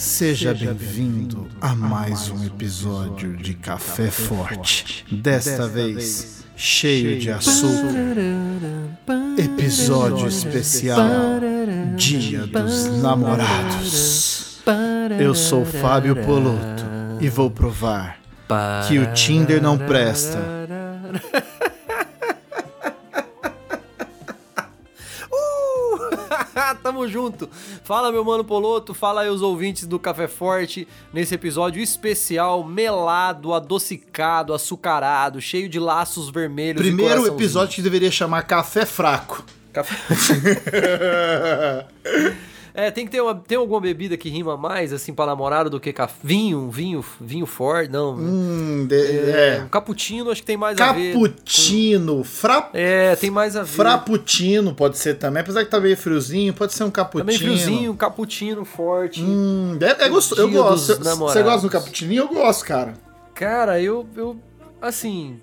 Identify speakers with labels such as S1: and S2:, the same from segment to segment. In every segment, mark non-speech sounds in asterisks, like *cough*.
S1: seja bem-vindo a mais um episódio de Café Forte. Desta vez, cheio de açúcar. Episódio especial Dia dos Namorados. Eu sou Fábio Poloto e vou provar que o Tinder não presta. *laughs*
S2: Tamo junto. Fala, meu mano Poloto. Fala aí os ouvintes do Café Forte nesse episódio especial, melado, adocicado, açucarado, cheio de laços vermelhos.
S1: Primeiro episódio que deveria chamar Café Fraco.
S2: Café... *laughs* *laughs* É, tem que ter uma, tem alguma bebida que rima mais assim pra namorado do que café? Vinho, vinho, vinho forte, não.
S1: Hum, de-
S2: é,
S1: é.
S2: um cappuccino acho que tem mais a ver.
S1: Cappuccino, fra...
S2: É, tem mais a ver.
S1: frappuccino pode ser também, apesar que tá meio friozinho, pode ser um cappuccino.
S2: Também friozinho, cappuccino forte.
S1: Hum, é, é gostoso. Eu gosto. Você gosta do cappuccininho? Eu gosto, cara.
S2: Cara, eu, eu. Assim.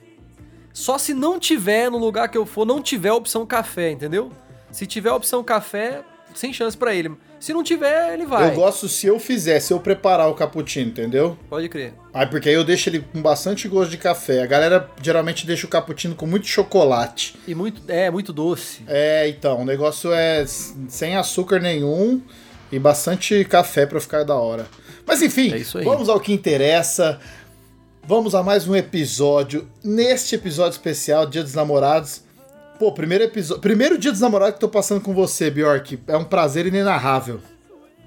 S2: Só se não tiver no lugar que eu for, não tiver opção café, entendeu? Se tiver opção café, sem chance pra ele. Se não tiver, ele vai.
S1: Eu gosto se eu fizer, se eu preparar o cappuccino, entendeu?
S2: Pode crer.
S1: Aí porque aí eu deixo ele com bastante gosto de café. A galera geralmente deixa o cappuccino com muito chocolate.
S2: E muito. É, muito doce.
S1: É, então, o negócio é sem açúcar nenhum e bastante café pra ficar da hora. Mas enfim,
S2: É
S1: vamos ao que interessa. Vamos a mais um episódio. Neste episódio especial, Dia dos Namorados. Pô, primeiro episódio, primeiro Dia dos Namorados que tô passando com você, Bjork. É um prazer inenarrável.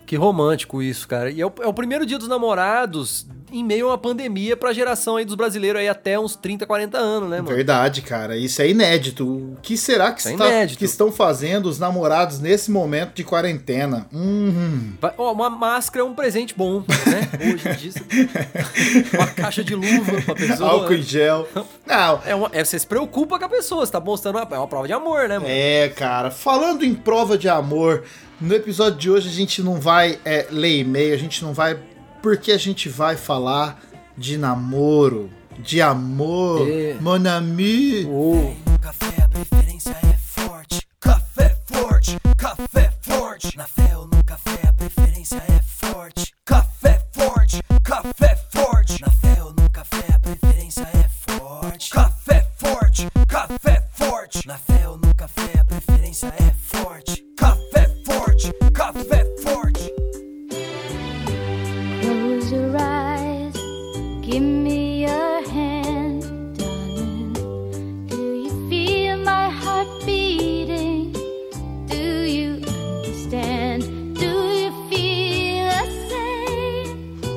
S2: Que romântico isso, cara. E é o, é o primeiro dia dos namorados em meio a uma pandemia pra geração aí dos brasileiros aí até uns 30, 40 anos, né, mano?
S1: Verdade, cara. Isso é inédito. O que será que,
S2: Isso é
S1: está- que estão fazendo os namorados nesse momento de quarentena? Hum.
S2: Ó, uma máscara é um presente bom, né? Hoje em dia. *laughs* uma caixa de luva pra pessoa.
S1: Álcool em gel. Não,
S2: É uma, é, você se preocupa com a pessoa, você tá mostrando uma, é uma prova de amor, né, mano?
S1: É, cara, falando em prova de amor, no episódio de hoje a gente não vai é, ler e-mail, a gente não vai. Porque a gente vai falar de namoro, de amor,
S2: É.
S1: mon ami.
S3: No café a preferência é forte. Café forte, café forte. Na fé ou no café a preferência é forte.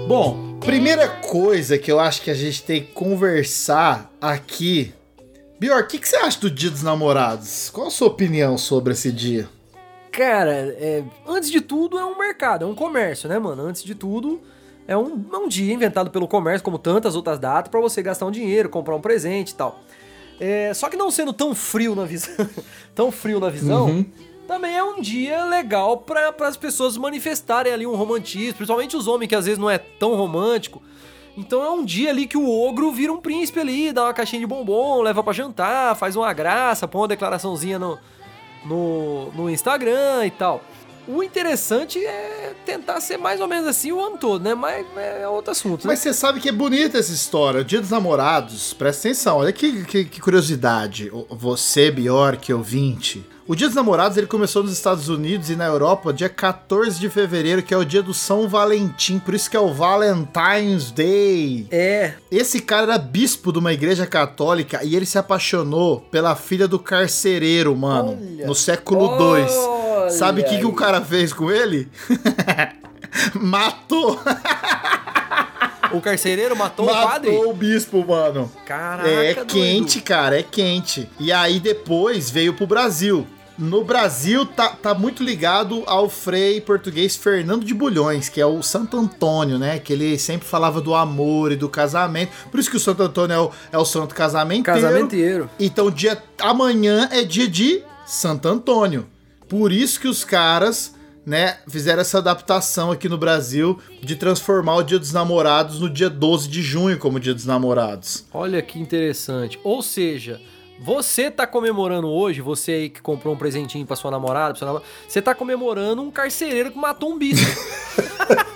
S1: Bom, primeira coisa que eu acho que a gente tem que conversar aqui. Bior, o que, que você acha do Dia dos Namorados? Qual a sua opinião sobre esse dia?
S2: Cara, é, antes de tudo é um mercado, é um comércio, né, mano? Antes de tudo é um, é um dia inventado pelo comércio, como tantas outras datas, pra você gastar um dinheiro, comprar um presente e tal. É, só que não sendo tão frio na visão, *laughs* tão frio na visão, também é um dia legal para as pessoas manifestarem ali um romantismo, principalmente os homens que às vezes não é tão romântico. Então é um dia ali que o ogro vira um príncipe ali, dá uma caixinha de bombom, leva pra jantar, faz uma graça, põe uma declaraçãozinha no, no, no Instagram e tal. O interessante é tentar ser mais ou menos assim o ano todo, né? Mas é outro assunto, né?
S1: Mas você sabe que é bonita essa história. O Dia dos Namorados, presta atenção, olha que, que- que curiosidade. Você, Bjork, ouvinte. O Dia dos Namorados ele começou nos Estados Unidos e na Europa dia 14 de fevereiro, que é o dia do São Valentim, por isso que é o Valentine's Day.
S2: É,
S1: Esse cara era bispo de uma igreja católica e ele se apaixonou pela filha do carcereiro, mano,
S2: Olha.
S1: no século II.
S2: Olha
S1: Sabe o que, que o cara fez com ele? *laughs* Matou!
S2: o carcereiro matou, o
S1: Matou
S2: padre?
S1: o bispo, mano.
S2: Caraca,
S1: É
S2: doido.
S1: quente, cara, é quente. E aí depois veio pro Brasil. No Brasil tá, tá muito ligado ao frei português Fernando de Bulhões, que é o Santo Antônio, né? Que ele sempre falava do amor e do casamento. Por isso que o Santo Antônio é o, é o santo casamenteiro.
S2: Casamenteiro.
S1: Então dia amanhã é dia de Santo Antônio. Por isso que os caras, né, fizeram essa adaptação aqui no Brasil de transformar o Dia dos Namorados no dia 12 de junho como Dia dos Namorados.
S2: Olha que interessante. Ou seja, Você tá comemorando hoje, você aí que comprou um presentinho pra sua namorada, pra sua namorada, você tá comemorando um carcereiro que matou um bispo. *laughs*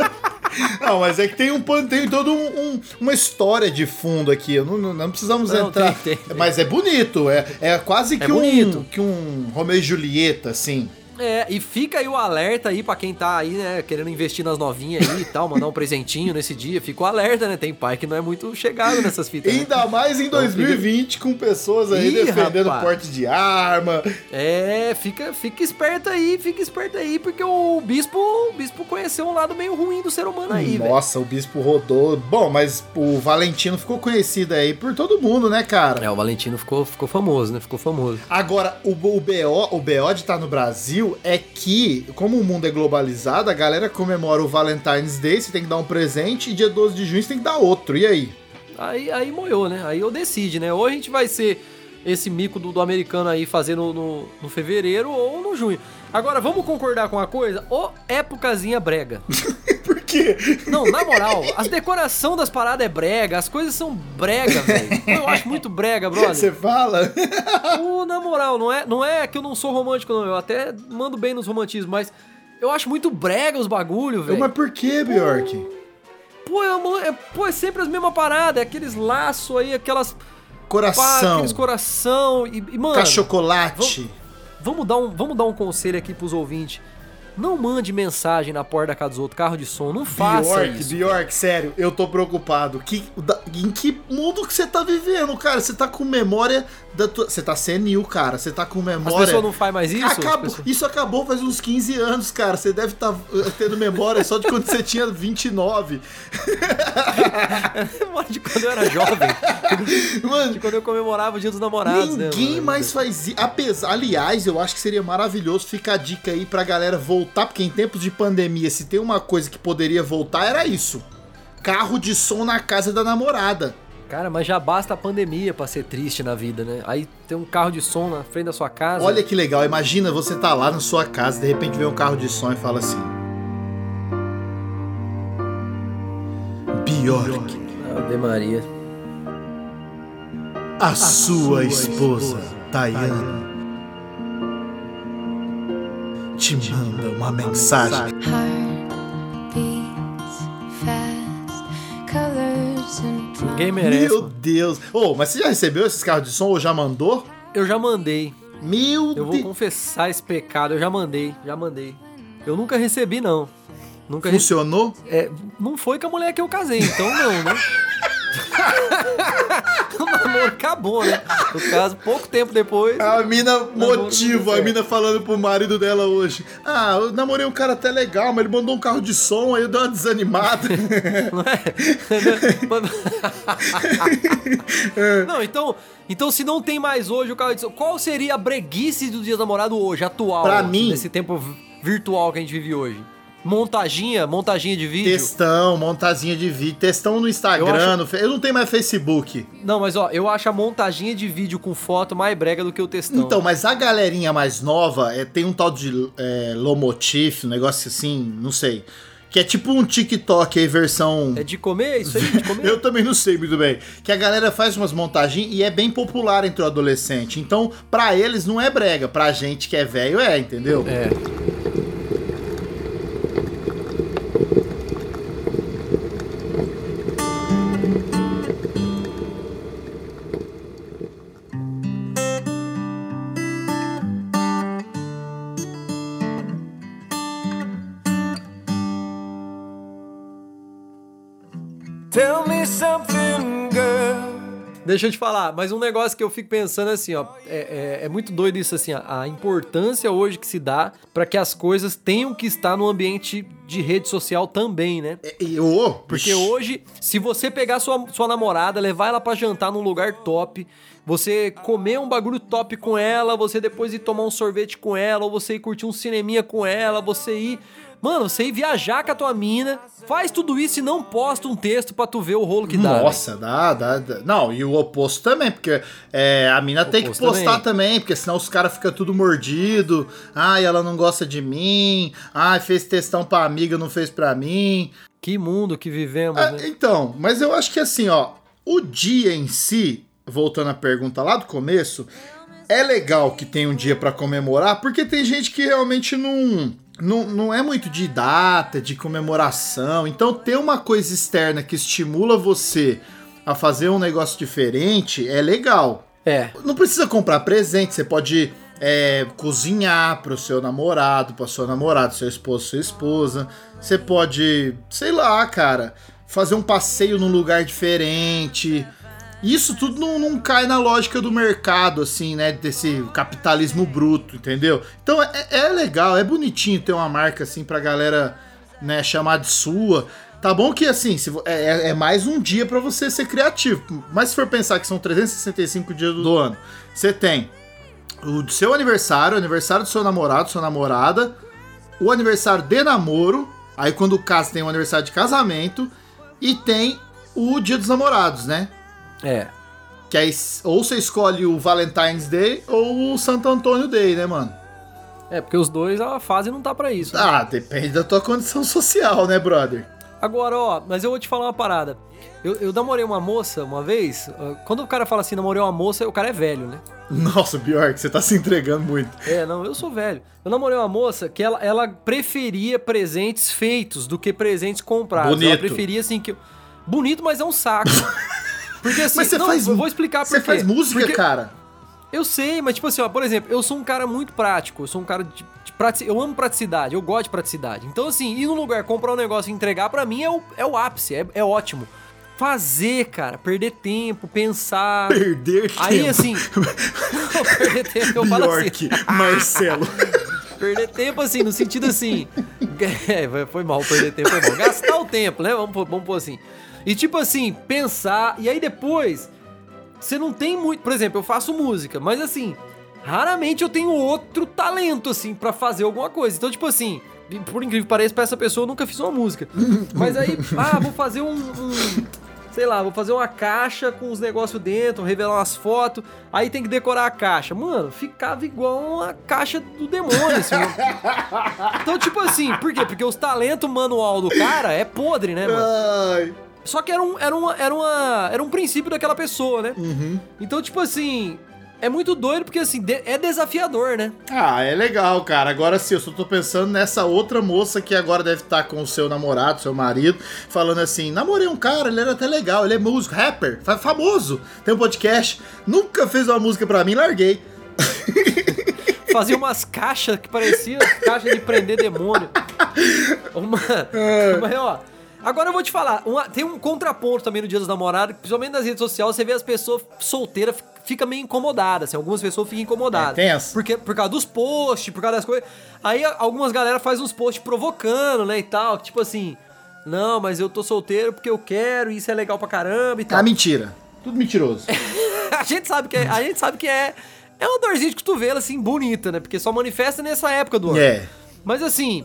S1: Não, mas é que tem um tem todo um, um- uma história de fundo aqui. Não, não, não precisamos
S2: Não,
S1: entrar.
S2: tem, tem, tem.
S1: Mas é bonito, é, é quase que um
S2: bonito.
S1: que um Romeu e Julieta, assim.
S2: É, e fica aí o alerta aí pra quem tá aí, né, querendo investir nas novinhas aí e tal, mandar um presentinho nesse dia. Fica o alerta, né? Tem pai que não é muito chegado nessas fitas. né?
S1: Ainda mais em 2020, com pessoas aí
S2: Ih,
S1: defendendo
S2: rapaz.
S1: porte de arma.
S2: É, fica, fica esperto aí, fica esperto aí, porque o bispo, o bispo conheceu um lado meio ruim do ser humano aí.
S1: Nossa, o bispo rodou. Bom, mas o Valentino ficou conhecido aí por todo mundo, né, cara?
S2: É, o Valentino ficou, ficou famoso, né? Ficou famoso.
S1: Agora, o, o BO, o BO de estar no Brasil é que, como o mundo é globalizado, a galera comemora o Valentine's Day, você tem que dar um presente, e dia 12 de junho você tem que dar outro. E aí?
S2: Aí, aí moiou, né? Aí eu decide, né? Ou a gente vai ser esse mico do, do americano aí fazer no, no, no fevereiro ou no junho. Agora, vamos concordar com uma coisa? Ô, épocazinha brega. *laughs*
S1: Quê?
S2: Não, na moral, as decoração das paradas é brega, as coisas são brega, velho. Eu acho muito brega, brother.
S1: Você fala?
S2: Ô, na moral, não é, não é que eu não sou romântico, não. Eu até mando bem nos romantismos, mas eu acho muito brega os bagulho, velho.
S1: Mas por que, Bjork?
S2: Pô, é, é- pô, é sempre as mesmas paradas, é aqueles laços aí, aquelas. Pá,
S1: Coração,
S2: aqueles coração. E, e, mano,
S1: cachocolate.
S2: vamos dar, um, vamos dar um conselho aqui pros ouvintes. Não mande mensagem na porta da casa dos outros, carro de som. Não faça
S1: Bjork,
S2: isso.
S1: Bjork, sério, eu tô preocupado. Que, da- em que mundo que você tá vivendo, cara? Você tá com memória da tua. Você tá senil, cara. Você tá com
S2: As
S1: memória.
S2: pessoas não fazem mais isso? As
S1: Acabou-
S2: pessoas-
S1: Isso acabou faz uns 15 anos, cara. Você deve estar tendo memória só de quando você tinha 29. *laughs*
S2: Memória de quando eu era jovem.
S1: Mano,
S2: de quando eu comemorava o dia dos namorados, né?
S1: ninguém
S2: mano?
S1: mais faz isso. Apesar, aliás, eu acho que seria maravilhoso ficar a dica aí pra galera voltar, porque em tempos de pandemia, se tem uma coisa que poderia voltar, era isso. Carro de som na casa da namorada.
S2: Cara, mas já basta a pandemia pra ser triste na vida, né? Aí tem um carro de som na frente da sua casa.
S1: Olha que legal, imagina você tá lá na sua casa, de repente vem um carro de som e fala assim. Bjork,
S2: Ave Maria.
S1: a sua esposa, Tayana, te manda uma mensagem.
S2: Ninguém merece.
S1: Meu. Deus. Ô, mas você já recebeu esses carros de som ou já mandou?
S2: Eu já mandei.
S1: Meu
S2: Eu vou
S1: Deus.
S2: confessar esse pecado. Eu já mandei, já mandei. Eu nunca recebi, não. Nunca recebi.
S1: Funcionou?
S2: É, não foi com a mulher que eu casei, então não, né? *laughs* *laughs* namoro acabou, né? No caso, pouco tempo depois.
S1: A mina motivo, a mina falando pro marido dela hoje. Ah, eu namorei um cara até legal, mas ele mandou um carro de som, aí eu dei uma desanimada.
S2: Não é? não, então, então se não tem mais hoje o carro de som, qual seria a breguice do Dia do Namorado hoje, atual?
S1: Pra mim-
S2: Nesse tempo vi- virtual que a gente vive hoje. Montaginha, montaginha de vídeo.
S1: Textão, montazinha de vídeo, textão no Instagram,
S2: Eu acho-
S1: no eu não tenho mais Facebook.
S2: Não, mas ó, eu acho a montaginha de vídeo com foto mais brega do que o textão.
S1: Então, mas a galerinha mais nova é, tem um tal de é, Lomotif, um negócio assim, não sei. Que é tipo um TikTok aí, versão.
S2: É de comer? Isso aí, de *laughs* comer?
S1: Eu também não sei muito bem. Que a galera faz umas montagens e é bem popular entre o adolescente. Então, pra eles não é brega, pra gente que é velho é, entendeu?
S2: É.
S3: Tell me something, girl.
S2: Deixa eu te falar, mas um negócio que eu fico pensando assim, ó, é, é- é muito doido isso assim, ó, a importância hoje que se dá pra que as coisas tenham que estar no ambiente de rede social também, né?
S1: E, e, ô,
S2: Porque hoje, se você pegar sua, sua namorada, levar ela pra jantar num lugar top, você comer um bagulho top com ela, você depois ir tomar um sorvete com ela, ou você ir curtir um cineminha com ela, você ir. Mano, ir viajar com a tua mina, faz tudo isso e não posta um texto pra tu ver o rolo que dá.
S1: Nossa, dá, dá, dá. Não, e o oposto também, porque é, a mina tem que postar também. porque senão os caras ficam tudo mordido. Ai, ela não gosta de mim. Ai, fez testão pra amiga, não fez pra mim.
S2: Que mundo que vivemos,
S1: Ah,
S2: né?
S1: então, mas eu acho que assim, ó, o dia em si, voltando à pergunta lá do começo, é legal que tem um dia pra comemorar, porque tem gente que realmente não, não, não é muito de data, de comemoração. Então, ter uma coisa externa que estimula você a fazer um negócio diferente é legal.
S2: É.
S1: Não precisa comprar presente, você pode é, cozinhar pro seu namorado, pra sua namorada, seu esposo, sua esposa. Você pode, sei lá, cara, fazer um passeio num lugar diferente. Isso tudo não, não cai na lógica do mercado, assim, né? Desse capitalismo bruto, entendeu? Então é, é legal, é bonitinho ter uma marca assim pra galera né, chamar de sua. Tá bom que assim, se é, é- é mais um dia pra você ser criativo. Mas se for pensar que são 365 dias do ano, você tem o do seu aniversário, aniversário do seu namorado, sua namorada, o aniversário de namoro, aí quando casa tem o aniversário de casamento, e tem o dia dos namorados, né?
S2: É.
S1: Que aí ou você escolhe o Valentine's Day ou o Santo Antônio Day, né, mano?
S2: É, porque os dois, a fase não tá pra isso. né?
S1: Ah, depende da tua condição social, né, brother?
S2: Agora, ó, mas eu vou te falar uma parada. Eu, eu namorei uma moça uma vez. Quando o cara fala assim, namorei uma moça, o cara é velho, né?
S1: Nossa, pior que você tá se entregando muito.
S2: É, não, eu sou velho. Eu namorei uma moça que ela, ela preferia presentes feitos do que presentes comprados. Ela
S1: Bonito.
S2: preferia, assim, que. Bonito, mas é um saco. *laughs* Porque assim,
S1: Mas você
S2: não,
S1: faz
S2: eu vou explicar por
S1: Você faz música,
S2: Porque-
S1: cara.
S2: Eu sei, mas tipo assim, ó, por exemplo, eu sou um cara muito prático, eu sou um cara de, eu amo praticidade, eu gosto de praticidade. Então assim, ir num lugar, comprar um negócio e entregar, pra mim é o, é o ápice, é, é ótimo. Fazer, cara, perder tempo, pensar.
S1: Perder
S2: Aí
S1: tempo.
S2: assim, não, *laughs* *laughs* perder tempo, eu falo assim.
S1: Marcelo. *laughs*
S2: Perder tempo, assim, no sentido assim. É, foi mal, perder tempo foi mal. Gastar o tempo, né? Vamos, vamos pôr assim. E tipo assim, pensar. E aí depois, você não tem muito. Por exemplo, eu faço música, mas assim, raramente eu tenho outro talento, assim, pra fazer alguma coisa. Então, tipo assim. Por incrível que pareça, pra essa pessoa eu nunca fiz uma música. *laughs* Mas aí, ah, vou fazer um- um sei lá, vou fazer uma caixa com os negócios dentro, revelar umas fotos, aí tem que decorar a caixa. Mano, ficava igual uma caixa do demônio, assim. *laughs* então, tipo assim, por quê? Porque os talentos manual do cara é podre, né, mano?
S1: Ai.
S2: Só que era um, era uma, era uma, era um princípio daquela pessoa, né? Então, tipo assim, é muito doido porque, assim, de- é desafiador, né?
S1: Ah, é legal, cara. Agora sim, eu só tô pensando nessa outra moça que agora deve estar com o seu namorado, seu marido, falando assim: namorei um cara, ele era até legal, ele é músico, rapper, fa- famoso, tem um podcast, nunca fez uma música pra mim, larguei. *laughs*
S2: Fazia umas caixas que pareciam caixa de prender demônio. Uma, mas, ó, agora eu vou te falar, uma- tem um contraponto também no Dia dos Namorados, principalmente nas redes sociais, você vê as pessoas solteiras fica meio incomodadas, assim, algumas pessoas ficam incomodadas.
S1: É tenso.
S2: Porque, por causa dos posts, por causa das coisas. Aí algumas galera faz uns posts provocando, né, e tal, tipo assim, não, mas eu tô solteiro porque eu quero, e isso é legal pra caramba e tal.
S1: Ah, mentira. Tudo mentiroso. *laughs*
S2: a gente sabe que é, a gente sabe que é é uma dorzinha de cotovelo assim bonita, né? Porque só manifesta nessa época do ano.
S1: É.
S2: Mas assim,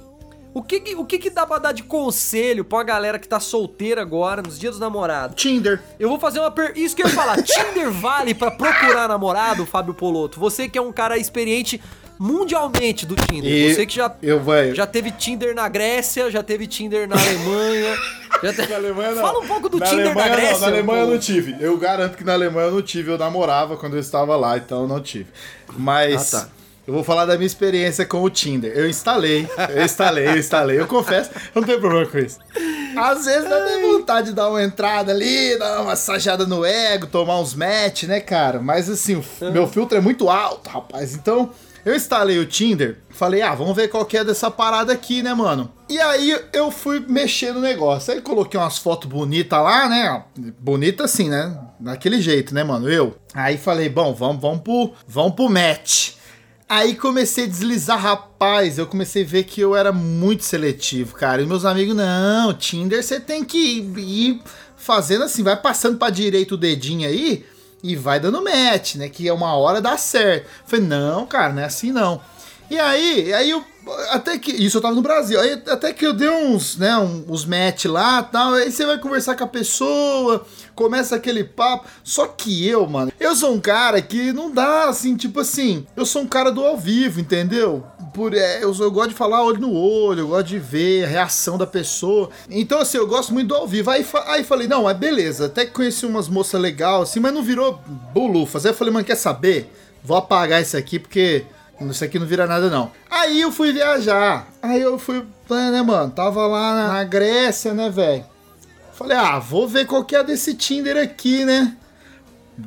S2: o que que- o que que dá pra dar de conselho pra galera que tá solteira agora nos dias dos namorados?
S1: Tinder.
S2: Eu vou fazer uma per... Isso que eu ia falar. *laughs* Tinder vale pra procurar namorado, Fábio Poloto? Você que é um cara experiente mundialmente do Tinder.
S1: E
S2: Você que já
S1: eu
S2: já teve Tinder na Grécia, já teve Tinder na Alemanha. *laughs* já te-
S1: Na Alemanha não.
S2: Fala um pouco do
S1: na
S2: Tinder
S1: Alemanha,
S2: da Grécia.
S1: Não, na Alemanha eu não tive. Eu garanto que na Alemanha eu não tive. Eu namorava quando eu estava lá, então eu não tive. Mas
S2: Ah, tá.
S1: Eu vou falar da minha experiência com o Tinder. Eu instalei, eu instalei, eu instalei. Eu confesso, eu não tenho problema com isso. Às vezes dá até vontade de dar uma entrada ali, dar uma massageada no ego, tomar uns match, né, cara? Mas assim, meu filtro é muito alto, rapaz. Então, eu instalei o Tinder, falei, ah, vamos ver qual que é dessa parada aqui, né, mano? E aí eu fui mexer no negócio. Aí coloquei umas fotos bonitas lá, né? Bonita assim, né? Daquele jeito, né, mano? Eu. Aí falei, bom, vamos, vamos pro, vamos pro match. Aí comecei a deslizar, rapaz. Eu comecei a ver que eu era muito seletivo, cara. E meus amigos, não, Tinder você tem que ir fazendo assim, vai passando pra direita o dedinho aí e vai dando match, né? Que é uma hora dá certo. Falei, não, cara, não é assim não. E aí, aí eu. Até que. Isso eu tava no Brasil. Aí até que eu dei uns, né, uns match lá tal. Aí você vai conversar com a pessoa, começa aquele papo. Só que eu, mano, eu sou um cara que não dá assim, tipo assim. Eu sou um cara do ao vivo, entendeu? por é, eu, eu gosto de falar olho no olho, eu gosto de ver a reação da pessoa. Então, assim, eu gosto muito do ao vivo. Aí, fa- aí falei, não, é beleza. Até que conheci umas moças legais, assim, mas não virou bolufas. Aí eu falei, mano, quer saber? Vou apagar isso aqui porque isso aqui não vira nada, não. Aí eu fui viajar. Aí eu fui, né, mano? Tava lá na, na Grécia, né, velho? Falei, ah, vou ver qual que é desse Tinder aqui, né?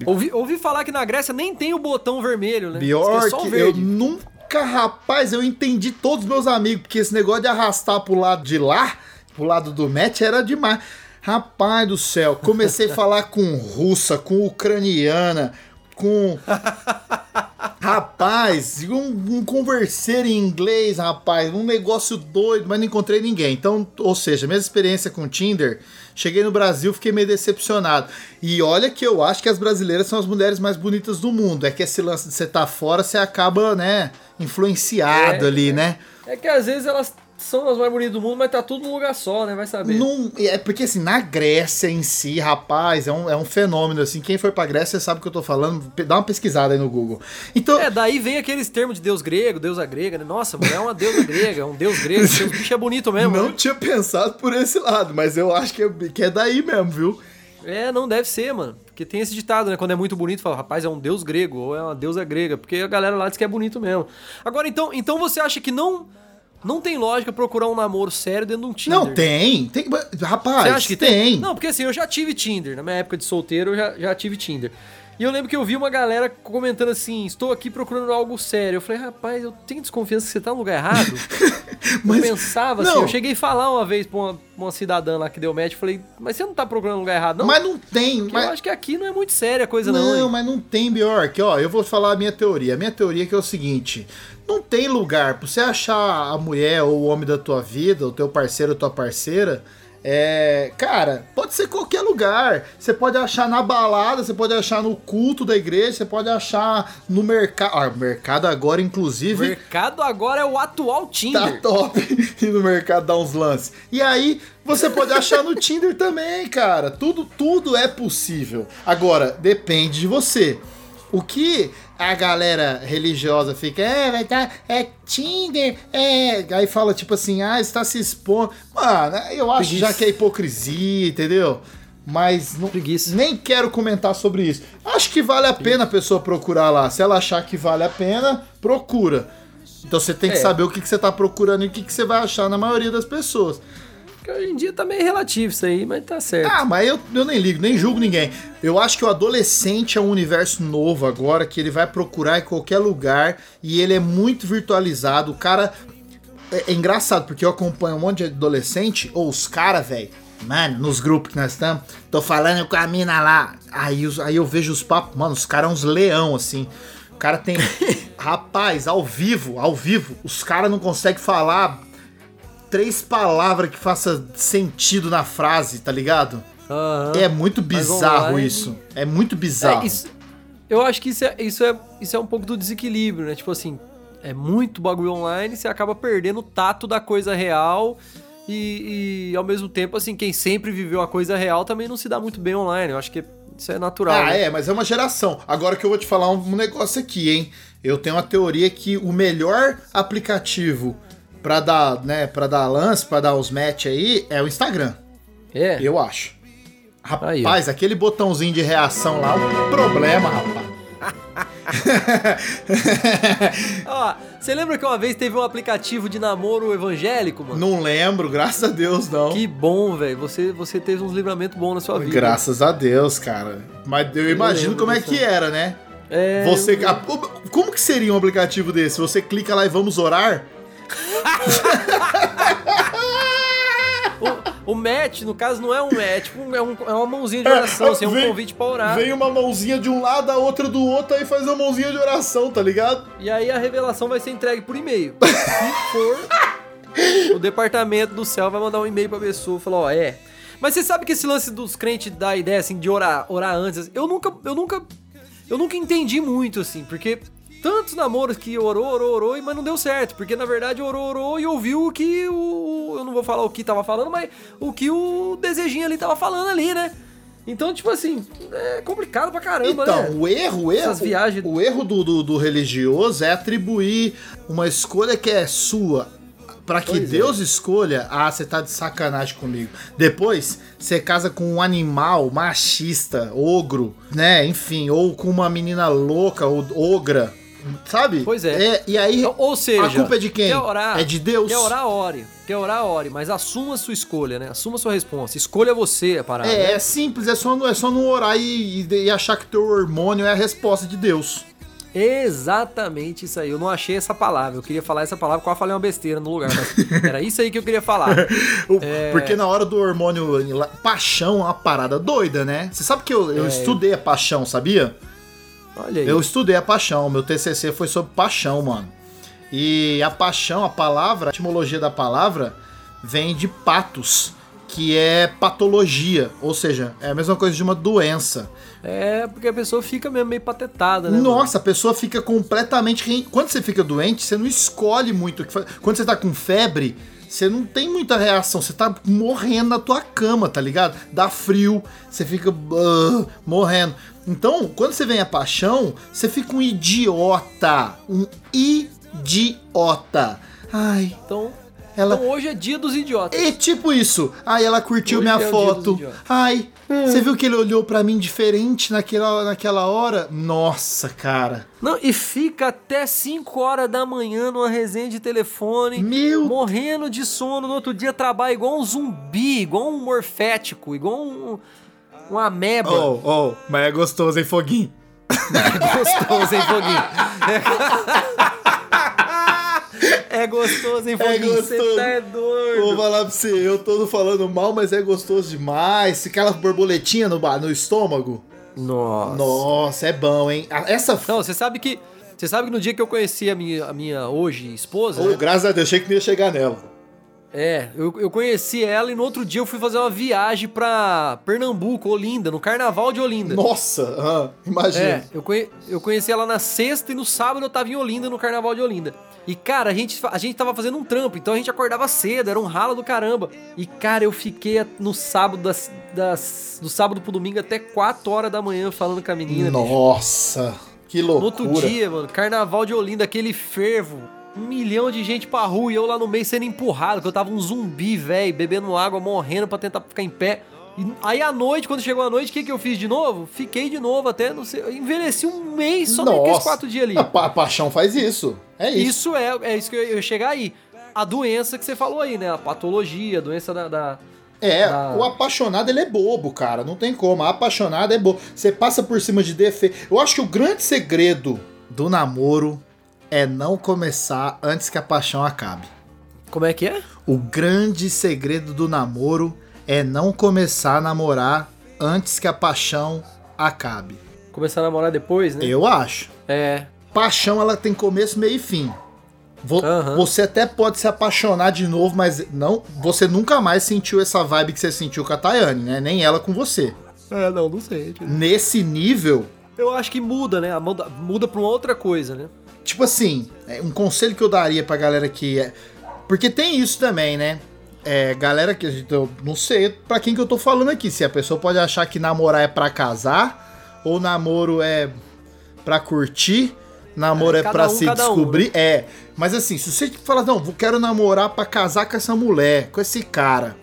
S2: Ouvi, ouvi falar que na Grécia nem tem o botão vermelho, né? Que é o
S1: eu nunca, rapaz, eu entendi todos os meus amigos, porque esse negócio de arrastar pro lado de lá, pro lado do match, era demais. Rapaz do céu, comecei a falar com russa, com ucraniana, com. *laughs* Rapaz, um, um converseiro em inglês, rapaz, um negócio doido, mas não encontrei ninguém. Então, ou seja, minha experiência com o Tinder, cheguei no Brasil, fiquei meio decepcionado. E olha que eu acho que as brasileiras são as mulheres mais bonitas do mundo. É que esse lance de você estar fora, você acaba, né, influenciado
S2: É,
S1: ali, né?
S2: É que às vezes elas são as mais bonitas do mundo, mas tá tudo num lugar só, né? Vai saber.
S1: Não, é porque assim, na Grécia em si, rapaz, é um, é um fenômeno, assim, quem foi pra Grécia sabe o que eu tô falando, dá uma pesquisada aí no Google. Então,
S2: É, daí vem aqueles termos de deus grego, deusa grega, né? Nossa, mulher é uma deusa grega, é um deus grego, *laughs* seu bicho é bonito mesmo.
S1: não
S2: né?
S1: tinha pensado por esse lado, mas eu acho que é, que é daí mesmo, viu?
S2: É, não deve ser, mano. Porque tem esse ditado, né? Quando é muito bonito, fala, rapaz, é um deus grego, ou é uma deusa grega, porque a galera lá diz que é bonito mesmo. Agora, então, então você acha que não não tem lógica procurar um namoro sério dentro de um Tinder?
S1: Não, tem, tem, rapaz,
S2: Você acha que
S1: tem.
S2: tem? Não, porque assim, eu já tive Tinder. Na minha época de solteiro, eu já, já tive Tinder. E eu lembro que eu vi uma galera comentando assim: estou aqui procurando algo sério. Eu falei, rapaz, eu tenho desconfiança que você tá no lugar errado. *laughs*
S1: Mas-
S2: eu pensava assim,
S1: não.
S2: eu cheguei a falar uma vez pra uma, uma cidadã lá que deu match, falei, mas você não tá procurando lugar errado, não?
S1: Mas não tem,
S2: Porque
S1: mas,
S2: eu acho que aqui não é muito séria a coisa, não.
S1: Não,
S2: hein?
S1: mas não tem, Bjork. Ó, eu vou falar a minha teoria. A minha teoria é que é o seguinte: não tem lugar pra você achar a mulher ou o homem da tua vida, o teu parceiro ou tua parceira. É, cara, pode ser qualquer lugar. Você pode achar na balada, você pode achar no culto da igreja, você pode achar no mercado. Ah, mercado agora, inclusive,
S2: mercado agora é o atual
S1: tá
S2: Tinder.
S1: top. *laughs* E no mercado dá uns lances. E aí, você pode achar no Tinder também, cara. Tudo, tudo é possível. Agora, depende de você. O que a galera religiosa fica, é, vai tá, é Tinder, é. Aí fala tipo assim, ah, está se expondo. Mano, eu acho
S2: Preguiça.
S1: já que é hipocrisia, entendeu? Mas não,
S2: Preguiça.
S1: nem quero comentar sobre isso. Acho que vale a pena a pessoa procurar lá. Se ela achar que vale a pena, procura. Então você tem que
S2: É.
S1: saber o que, que você tá procurando e o que, que você vai achar na maioria das pessoas.
S2: Porque hoje em dia tá meio relativo isso aí, mas tá certo.
S1: Ah, mas eu, eu nem ligo, nem julgo ninguém. Eu acho que o adolescente é um universo novo agora que ele vai procurar em qualquer lugar e ele é muito virtualizado. O cara. É, é engraçado, porque eu acompanho um monte de adolescente, ou os caras, velho. Mano, nos grupos que nós estamos, tô falando com a mina lá. Aí, aí eu vejo os papos, mano, os caras são uns leão, assim. O cara tem. *laughs* Rapaz, ao vivo, ao vivo, os caras não conseguem falar três palavras que faça sentido na frase, tá ligado?
S2: Aham.
S1: É muito bizarro isso. É muito bizarro.
S2: É, isso- eu acho que isso é, isso, é, isso é um pouco do desequilíbrio, né? Tipo assim, é muito bagulho online, você acaba perdendo o tato da coisa real. E, e, ao mesmo tempo, assim, quem sempre viveu a coisa real também não se dá muito bem online. Eu acho que isso é natural.
S1: Ah,
S2: né?
S1: é, mas é uma geração. Agora que eu vou te falar um negócio aqui, hein? Eu tenho uma teoria que o melhor aplicativo pra dar, né, para dar lance, pra dar os match aí é o Instagram.
S2: É.
S1: Eu acho.
S2: Aí.
S1: Rapaz, aquele botãozinho de reação lá, um problema, rapaz. *laughs*
S2: Ó, você lembra que uma vez teve um aplicativo de namoro evangélico, mano?
S1: Não lembro, graças a Deus, não.
S2: Que bom, velho. Você, você teve uns livramentos bons na sua vida.
S1: Graças a Deus, cara. Mas eu imagino
S2: lembro
S1: como é que era, né?
S2: É,
S1: Você, a- como que seria um aplicativo desse? Você clica lá e vamos orar?
S2: O, o match, no caso, não é um match, tipo, é, um- é uma mãozinha de oração, assim, é um
S1: Vem-
S2: convite pra orar.
S1: Vem uma mãozinha de um lado, a outra do outro, aí faz uma mãozinha de oração, tá ligado?
S2: E aí a revelação vai ser entregue por e-mail. Se for, o departamento do céu vai mandar um e-mail pra pessoa e falar, ó, é. Mas você sabe que esse lance dos crentes dá ideia, assim, de orar, orar antes, eu nunca, eu nunca, eu nunca entendi muito, assim, porque tantos namoros que orou, orou, orou, mas não deu certo, porque na verdade orou, orou e ouviu o que o, eu não vou falar o que tava falando, mas o que o desejinho ali tava falando ali, né? Então, tipo assim, é complicado pra caramba,
S1: Então,
S2: né?
S1: o erro, o erro,
S2: Essas viagens-
S1: o erro do, do, do religioso é atribuir uma escolha que é sua pra que
S2: Pois é.
S1: Deus escolha. Ah, você tá de sacanagem comigo. Depois, você casa com um animal machista, ogro, né? Enfim, ou com uma menina louca, ou ogra, sabe?
S2: Pois é.
S1: e aí,
S2: Então, Ou seja,
S1: a culpa é de quem?
S2: Quer orar,
S1: É de Deus?
S2: Quer orar, ore. Quer orar, ore. Mas assuma a sua escolha, né? Assuma a sua resposta. Escolha você a parada.
S1: É,
S2: né?
S1: é simples, é só, não- é só não orar e, e- e achar que teu hormônio é a resposta de Deus.
S2: Exatamente isso aí. Eu não achei essa palavra. Eu queria falar essa palavra, quase falei uma besteira no lugar. Mas *laughs* era isso aí que eu queria falar. *laughs* É.
S1: Porque na hora do hormônio. Paixão é uma parada doida, né? Você sabe que eu, eu
S2: É.
S1: estudei a paixão, sabia?
S2: Olha aí.
S1: Eu estudei a paixão. Meu TCC foi sobre paixão, mano. E a paixão, a palavra, a etimologia da palavra vem de patos, que é patologia. Ou seja, é a mesma coisa de uma doença.
S2: É, porque a pessoa fica mesmo meio patetada, né? mano?
S1: Nossa, a pessoa fica completamente. Quando você fica doente, você não escolhe muito o que fazer. Quando você tá com febre, você não tem muita reação. Você tá morrendo na tua cama, tá ligado? Dá frio, você fica ah, morrendo. Então, quando você vem a paixão, você fica um idiota. Um idiota. Ai,
S2: Então,
S1: ela.
S2: então hoje é dia dos idiotas.
S1: E tipo isso. Ai, ela curtiu
S2: Hoje
S1: minha
S2: é
S1: foto. Ai, você viu que ele olhou pra mim diferente naquela, naquela hora? Nossa, cara.
S2: Não, e fica até 5 horas da manhã numa resenha de telefone,
S1: Meu
S2: morrendo de sono. No outro dia trabalha igual um zumbi, igual um morfético, igual um, um ameba.
S1: Oh, oh, mas é gostoso, hein, Foguinho? *laughs*
S2: Gostoso, hein, Foguinho? É gostoso, hein, Foguinho? Você
S1: gostoso.
S2: tá é
S1: Vou
S2: doido.
S1: falar pra você, eu tô falando mal, mas é gostoso demais. Aquela borboletinha no, no estômago.
S2: Nossa.
S1: Nossa, é bom, hein? Essa.
S2: Não, você sabe que. Você sabe que no dia que eu conheci a minha, a minha hoje esposa,
S1: Oh,
S2: né?
S1: graças a Deus, achei que não ia chegar nela.
S2: É, eu, eu conheci ela e no outro dia eu fui fazer uma viagem pra Pernambuco, Olinda, no Carnaval de Olinda.
S1: Nossa, ah, imagina.
S2: É, eu, conhe- eu conheci ela na sexta e no sábado eu tava em Olinda, no Carnaval de Olinda. E, cara, a gente, a gente tava fazendo um trampo, então a gente acordava cedo, era um ralo do caramba. E, cara, eu fiquei no sábado, das, das- do sábado pro domingo até 4 horas da manhã falando com a menina. bicho.
S1: Nossa, que
S2: No
S1: loucura.
S2: outro dia, mano, Carnaval de Olinda, aquele fervo. Um milhão de gente pra rua e eu lá no meio sendo empurrado, que eu tava um zumbi, velho, bebendo água, morrendo pra tentar ficar em pé. E aí à noite, quando chegou a noite, o que, que eu fiz de novo? Fiquei de novo até, não sei, eu envelheci um mês só naqueles quatro dias ali.
S1: A, pa- a paixão faz isso. É isso.
S2: Isso é, é isso que eu eu ia chegar aí. A doença que você falou aí, né? A patologia, a doença da. da-
S1: É,
S2: da-
S1: o apaixonado ele é bobo, cara. Não tem como. A apaixonado é bobo. Você passa por cima de defeito. Eu acho que o grande segredo do namoro é não começar antes que a paixão acabe.
S2: Como é que é?
S1: O grande segredo do namoro é não começar a namorar antes que a paixão acabe.
S2: Começar a namorar depois, né?
S1: Eu acho.
S2: É.
S1: Paixão ela tem começo, meio e fim. Vo-
S2: Aham.
S1: Você até pode se apaixonar de novo, mas não, você nunca mais sentiu essa vibe que você sentiu com a Tayane, né? Nem ela com você.
S2: É, não, não sei.
S1: Nesse nível,
S2: Eu acho que muda, né? Muda, muda pra uma outra coisa, né?
S1: Tipo assim, é um conselho que eu daria pra galera que é. Porque tem isso também, né? É, galera que. Eu não sei pra quem que eu tô falando aqui. Se a pessoa pode achar que namorar é pra casar, ou namoro é pra curtir, namoro
S2: É,
S1: é, pra
S2: um,
S1: se
S2: cada um,
S1: descobrir. É. Mas assim, se você fala, não, eu quero namorar pra casar com essa mulher, com esse cara.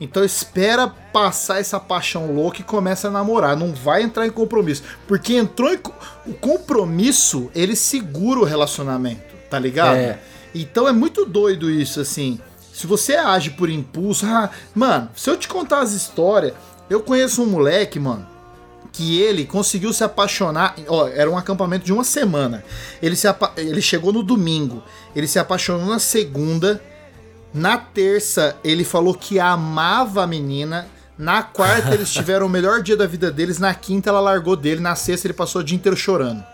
S1: Então espera passar essa paixão louca e começa a namorar. Não vai entrar em compromisso. Porque entrou em. O compromisso, ele segura o relacionamento, tá ligado?
S2: É.
S1: Então é muito doido isso, assim. Se você age por impulso. Ah, mano, se eu te contar as histórias. Eu conheço um moleque, mano. Que ele conseguiu se apaixonar. Ó, era um acampamento de uma semana. Ele, se ele chegou no domingo. Ele se apaixonou na segunda. Na terça, ele falou que amava a menina. Na quarta, eles tiveram o melhor dia da vida deles. Na quinta, ela largou dele. Na sexta, ele passou o dia inteiro chorando.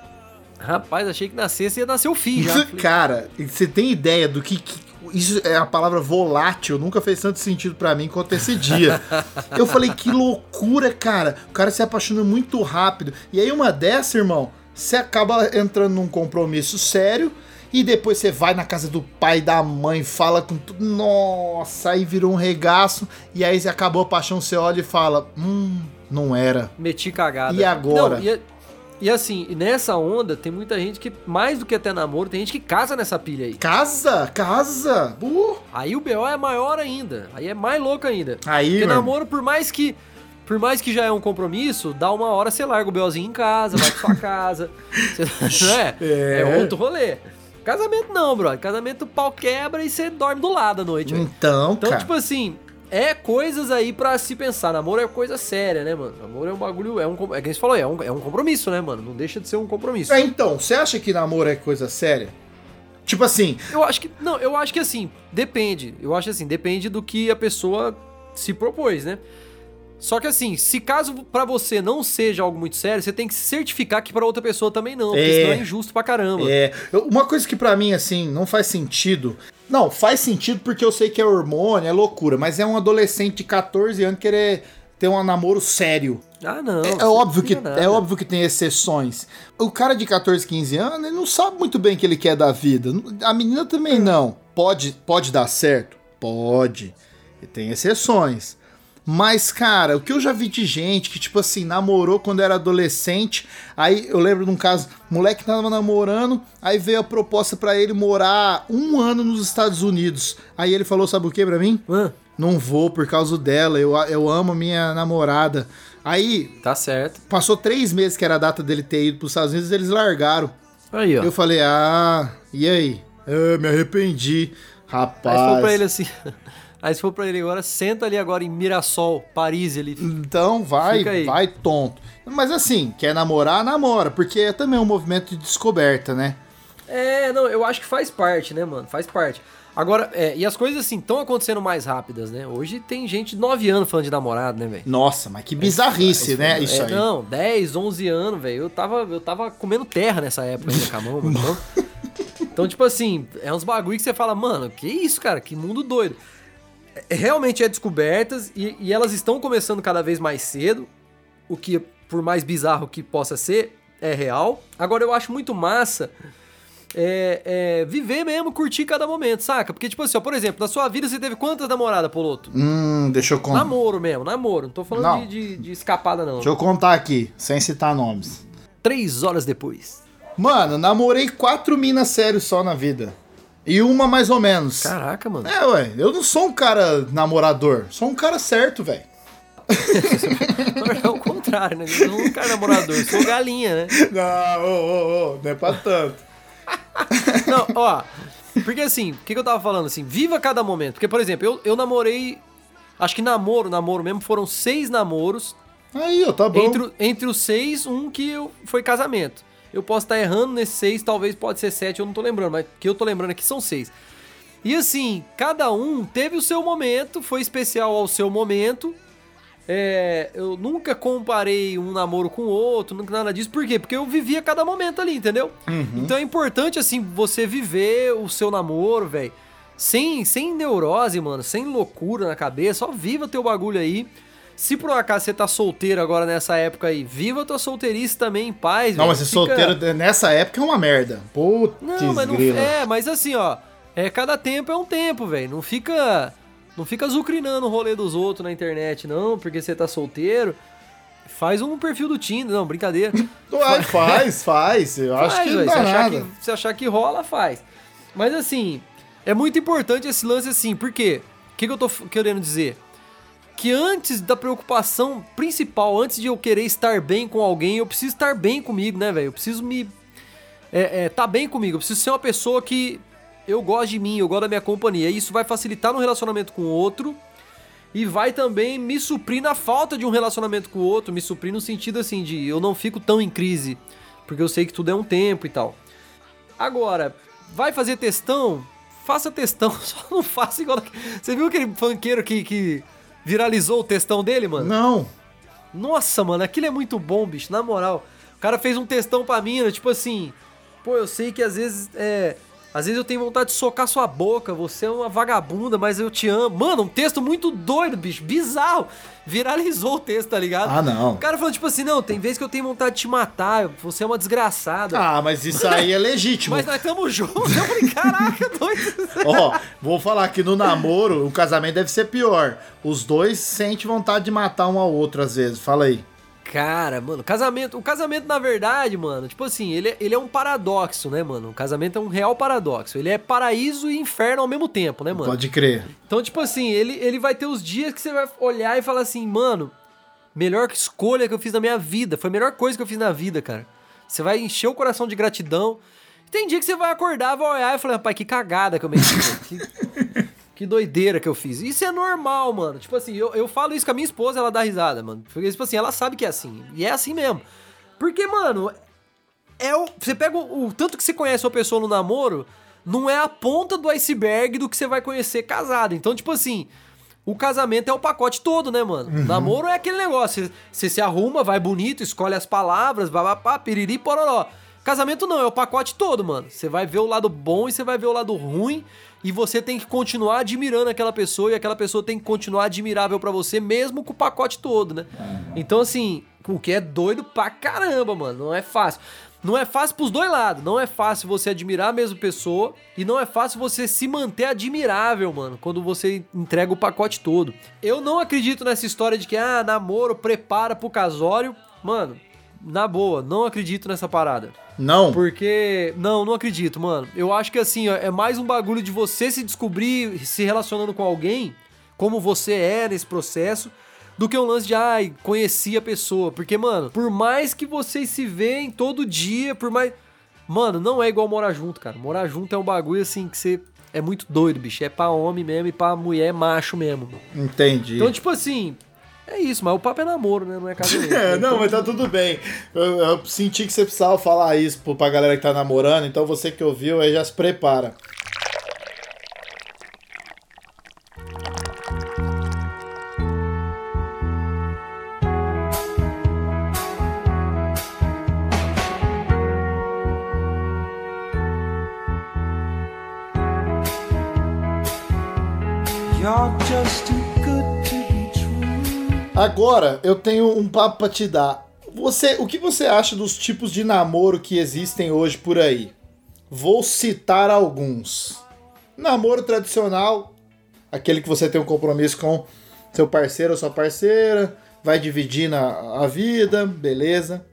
S2: Rapaz, achei que nascesse ia nascer o filho já. *laughs*
S1: Cara, você tem ideia do que, que- Isso é a palavra volátil, nunca fez tanto sentido pra mim quanto esse dia. *laughs* Eu falei, que loucura, cara. O cara se apaixona muito rápido. E aí, uma dessa, irmão, você acaba entrando num compromisso sério. E depois você vai na casa do pai da mãe, fala com tudo. Nossa, aí virou um regaço. E aí você acabou a paixão, você olha e fala: Hum, Não era.
S2: Meti cagada.
S1: E agora?
S2: Não, e, e assim, nessa onda, tem muita gente que, mais do que até namoro, tem gente que casa nessa pilha aí.
S1: Casa, casa. Uh.
S2: Aí o BO é maior ainda. Aí é mais louco ainda.
S1: Aí,
S2: Porque
S1: meu
S2: namoro, por mais que. Por mais que já é um compromisso, dá uma hora você larga o BOzinho em casa, vai pra sua *laughs* casa. Você, *laughs* é?
S1: É.
S2: é outro rolê. Casamento não, brother. Casamento o pau quebra e você dorme do lado à noite.
S1: Então,
S2: Então,
S1: cara.
S2: tipo assim, é coisas aí pra se pensar. Namoro é coisa séria, né, mano? Namoro é um bagulho, é um, é que você falou, é um, é um compromisso, né, mano? Não deixa de ser um compromisso.
S1: É, então, você acha que namoro é coisa séria? Tipo assim,
S2: Eu acho que, não, eu acho que assim, depende. Eu acho assim, depende do que a pessoa se propôs, né? Só que assim, se caso pra você não seja algo muito sério, você tem que se certificar que pra outra pessoa também não, porque
S1: É.
S2: senão é injusto pra caramba.
S1: É, uma coisa que pra mim, assim, não faz sentido. Não, faz sentido porque eu sei que é hormônio, é loucura, mas é um adolescente de 14 anos querer ter um namoro sério.
S2: Ah, não.
S1: É, é óbvio
S2: não
S1: que,
S2: nada.
S1: é óbvio que tem exceções. O cara de 14, 15 anos, ele não sabe muito bem o que ele quer da vida. A menina também não. Pode, pode dar certo? Pode. E tem exceções. Mas, cara, o que eu já vi de gente que, tipo assim, namorou quando era adolescente. Aí eu lembro de um caso, moleque tava namorando, aí veio a proposta pra ele morar um ano nos Estados Unidos. Aí ele falou, sabe o que pra mim? Não vou por causa dela, eu, eu amo minha namorada. Aí
S2: Tá certo.
S1: Passou três meses que era a data dele ter ido pros Estados Unidos, eles largaram.
S2: Aí, ó.
S1: Eu falei, ah, e aí? Eu me arrependi. Rapaz.
S2: Aí se for pra ele assim. Aí se for pra ele agora, senta ali agora em Mirassol, Paris ali.
S1: Então vai, vai tonto. Mas assim, quer namorar, namora, porque é também um movimento de descoberta, né?
S2: É, não, eu acho que faz parte, né, mano? Faz parte. Agora, é, e as coisas assim estão acontecendo mais rápidas, né? Hoje tem gente de 9 anos falando de namorado, né, velho?
S1: Nossa, mas que bizarrice, né? Isso
S2: É,
S1: aí.
S2: Não, 10, 11 anos, velho. Eu tava, eu tava comendo terra nessa época ainda com a mão, mano. Então, *laughs* então, tipo assim, é uns bagulho que você fala, mano, que isso, cara? Que mundo doido. Realmente é descobertas e, e elas estão começando cada vez mais cedo, o que, por mais bizarro que possa ser, é real. Agora, eu acho muito massa é, é, viver mesmo, curtir cada momento, saca? Porque, tipo assim, ó, por exemplo, na sua vida você teve quantas namoradas, Poloto?
S1: Hum, deixa eu contar.
S2: Namoro mesmo, namoro. Não tô falando
S1: Não.
S2: de, de- de escapada, não.
S1: Deixa eu contar aqui, sem citar nomes.
S2: Três horas depois.
S1: Mano, namorei quatro minas sérios só na vida. E uma mais ou menos.
S2: Caraca, mano.
S1: É, ué, eu não sou um cara namorador, sou um cara certo, velho. *laughs*
S2: É o contrário, né? Eu sou um cara namorador, sou galinha, né? *laughs*
S1: Não, ô, ô, ô, não é pra tanto. *laughs*
S2: Não, ó. Porque assim, o que, que eu tava falando? Assim, viva cada momento. Porque, por exemplo, eu, eu namorei. Acho que namoro, namoro mesmo, foram seis namoros.
S1: Aí, ó, tá bom.
S2: Entre, entre os seis, um que eu, foi casamento. Eu posso estar errando nesses seis, talvez pode ser sete, eu não tô lembrando, mas que eu tô lembrando aqui são seis. E assim, cada um teve o seu momento, foi especial ao seu momento. É, eu nunca comparei um namoro com o outro, nunca nada disso. Por quê? Porque eu vivia cada momento ali, entendeu? Então é importante, assim, você viver o seu namoro, velho. Sem, sem neurose, mano, sem loucura na cabeça, só viva teu bagulho aí. Se por um acaso você tá solteiro agora nessa época aí, viva tua solteirice também em paz,
S1: Não,
S2: velho.
S1: mas ser
S2: Fica-
S1: solteiro nessa época é uma merda. Putz,
S2: Não, mas não, é, mas assim, ó, é cada tempo é um tempo, velho. Não fica não fica zucrinando o rolê dos outros na internet, não, porque você tá solteiro. Faz um perfil do Tinder, não, brincadeira. *laughs*
S1: Ué, faz, faz. Eu acho
S2: Faz,
S1: que não
S2: velho,
S1: dá
S2: se achar que, se achar que rola, faz. Mas assim, é muito importante esse lance assim, porque o que, que eu tô querendo dizer? Que antes da preocupação principal, antes de eu querer estar bem com alguém, eu preciso estar bem comigo, né, velho? Eu preciso me. É, é, tá bem comigo, eu preciso ser uma pessoa que eu gosto de mim, eu gosto da minha companhia. Isso vai facilitar no relacionamento com o outro e vai também me suprir na falta de um relacionamento com o outro, me suprir no sentido assim de eu não fico tão em crise, porque eu sei que tudo é um tempo e tal. Agora, vai fazer testão? Faça testão, *laughs* só não faça igual. Você viu aquele funkeiro que, que viralizou o testão dele, mano?
S1: Não.
S2: Nossa, mano, aquilo é muito bom, bicho, na moral. O cara fez um testão pra mina, tipo assim, pô, eu sei que às vezes é, Às vezes eu tenho vontade de socar sua boca, você é uma vagabunda, mas eu te amo. Mano, um texto muito doido, bicho, bizarro. Viralizou o texto, tá ligado?
S1: Ah, não.
S2: O cara falou tipo assim, não, tem vezes que eu tenho vontade de te matar, você é uma desgraçada.
S1: Ah, mas isso aí é legítimo.
S2: Mas nós estamos juntos. Eu falei, caraca, doido. *laughs*
S1: Ó, vou falar que no namoro o casamento deve ser pior. Os dois sentem vontade de matar um ao outro às vezes. Fala aí.
S2: Cara, mano, casamento. O casamento, na verdade, mano, tipo assim, ele, é- ele é um paradoxo, né, mano? O casamento é um real paradoxo. Ele é paraíso e inferno ao mesmo tempo, né, mano?
S1: Pode crer.
S2: Então, tipo assim, ele, ele vai ter os dias que você vai olhar e falar assim, mano, melhor escolha que eu fiz na minha vida. Foi a melhor coisa que eu fiz na vida, cara. Você vai encher o coração de gratidão. Tem dia que você vai acordar, vai olhar e falar, rapaz, que cagada que eu meti. que, que doideira que eu fiz. Isso é normal, mano. Tipo assim, eu, eu falo isso com a minha esposa, ela dá risada, mano. Porque, tipo assim, ela sabe que é assim. E é assim mesmo. Porque, mano, é o, você pega o, o tanto que você conhece uma pessoa no namoro, não é a ponta do iceberg do que você vai conhecer casado. Então, tipo assim, o casamento é o pacote todo, né, mano? Namoro é aquele negócio, você, você se arruma, vai bonito, escolhe as palavras, babapá, piriri, pororó. Casamento não, é o pacote todo, mano. Você vai ver o lado bom e você vai ver o lado ruim e você tem que continuar admirando aquela pessoa e aquela pessoa tem que continuar admirável pra você mesmo com o pacote todo, né? Então assim, o que é doido pra caramba, mano, não é fácil. Não é fácil pros dois lados. Não é fácil você admirar a mesma pessoa e não é fácil você se manter admirável, mano, quando você entrega o pacote todo. Eu não acredito nessa história de que, ah, namoro prepara pro casório. Mano, na boa, não acredito nessa parada.
S1: Não.
S2: Porque. Não, não acredito, mano. Eu acho que assim, ó, é mais um bagulho de você se descobrir se relacionando com alguém, como você é nesse processo, do que um lance de, ai, conheci a pessoa. Porque, mano, por mais que vocês se veem todo dia, por mais. Mano, não é igual morar junto, cara. Morar junto é um bagulho assim que você. É muito doido, bicho. É pra homem mesmo e pra mulher macho mesmo.
S1: Entendi.
S2: Então, tipo assim. É isso, mas o papo é namoro, né? Não é casamento. *laughs*
S1: É, não, mas tá tudo bem. Eu, eu senti que você precisava falar isso pra galera que tá namorando, então você que ouviu aí já se prepara. Agora eu tenho um papo pra te dar. Você, o que você acha dos tipos de namoro que existem hoje por aí? Vou citar alguns. Namoro tradicional, aquele que você tem um compromisso com seu parceiro ou sua parceira, vai dividindo a, a vida, beleza.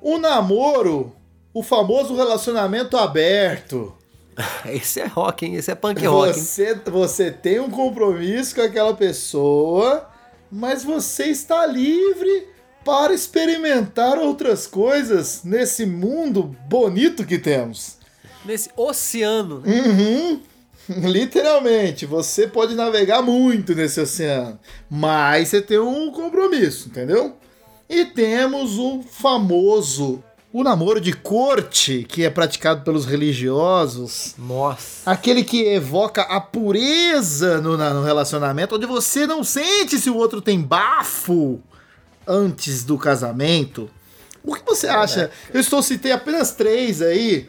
S1: O namoro, o famoso relacionamento aberto. *laughs*
S2: Esse é rock, hein? Esse é punk rock, hein?
S1: Você, você tem um compromisso com aquela pessoa, mas você está livre para experimentar outras coisas nesse mundo bonito que temos.
S2: Nesse oceano.
S1: Uhum. *laughs* Literalmente, você pode navegar muito nesse oceano, mas você tem um compromisso, entendeu? E temos o famoso o namoro de corte, que é praticado pelos religiosos.
S2: Nossa.
S1: Aquele que evoca a pureza no, na- no relacionamento, onde você não sente se o outro tem bafo antes do casamento. O que você acha? Eu estou citei apenas três aí.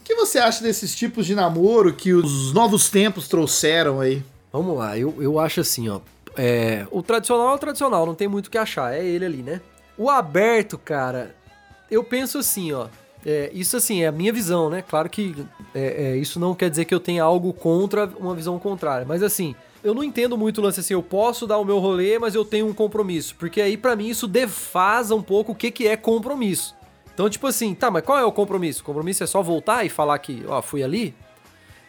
S1: O que você acha desses tipos de namoro que os novos tempos trouxeram aí?
S2: Vamos lá, eu, eu acho assim, ó. É, o tradicional é o tradicional, não tem muito o que achar, é ele ali, né? O aberto, cara, eu penso assim, ó. é, isso assim, é a minha visão, né? Claro que é, é, isso não quer dizer que eu tenha algo contra uma visão contrária, mas assim, eu não entendo muito o lance assim, eu posso dar o meu rolê, mas eu tenho um compromisso. Porque aí, pra mim, isso defasa um pouco o que, que é compromisso. Então, tipo assim, tá, mas qual é o compromisso? O compromisso é só voltar e falar que, ó, fui ali?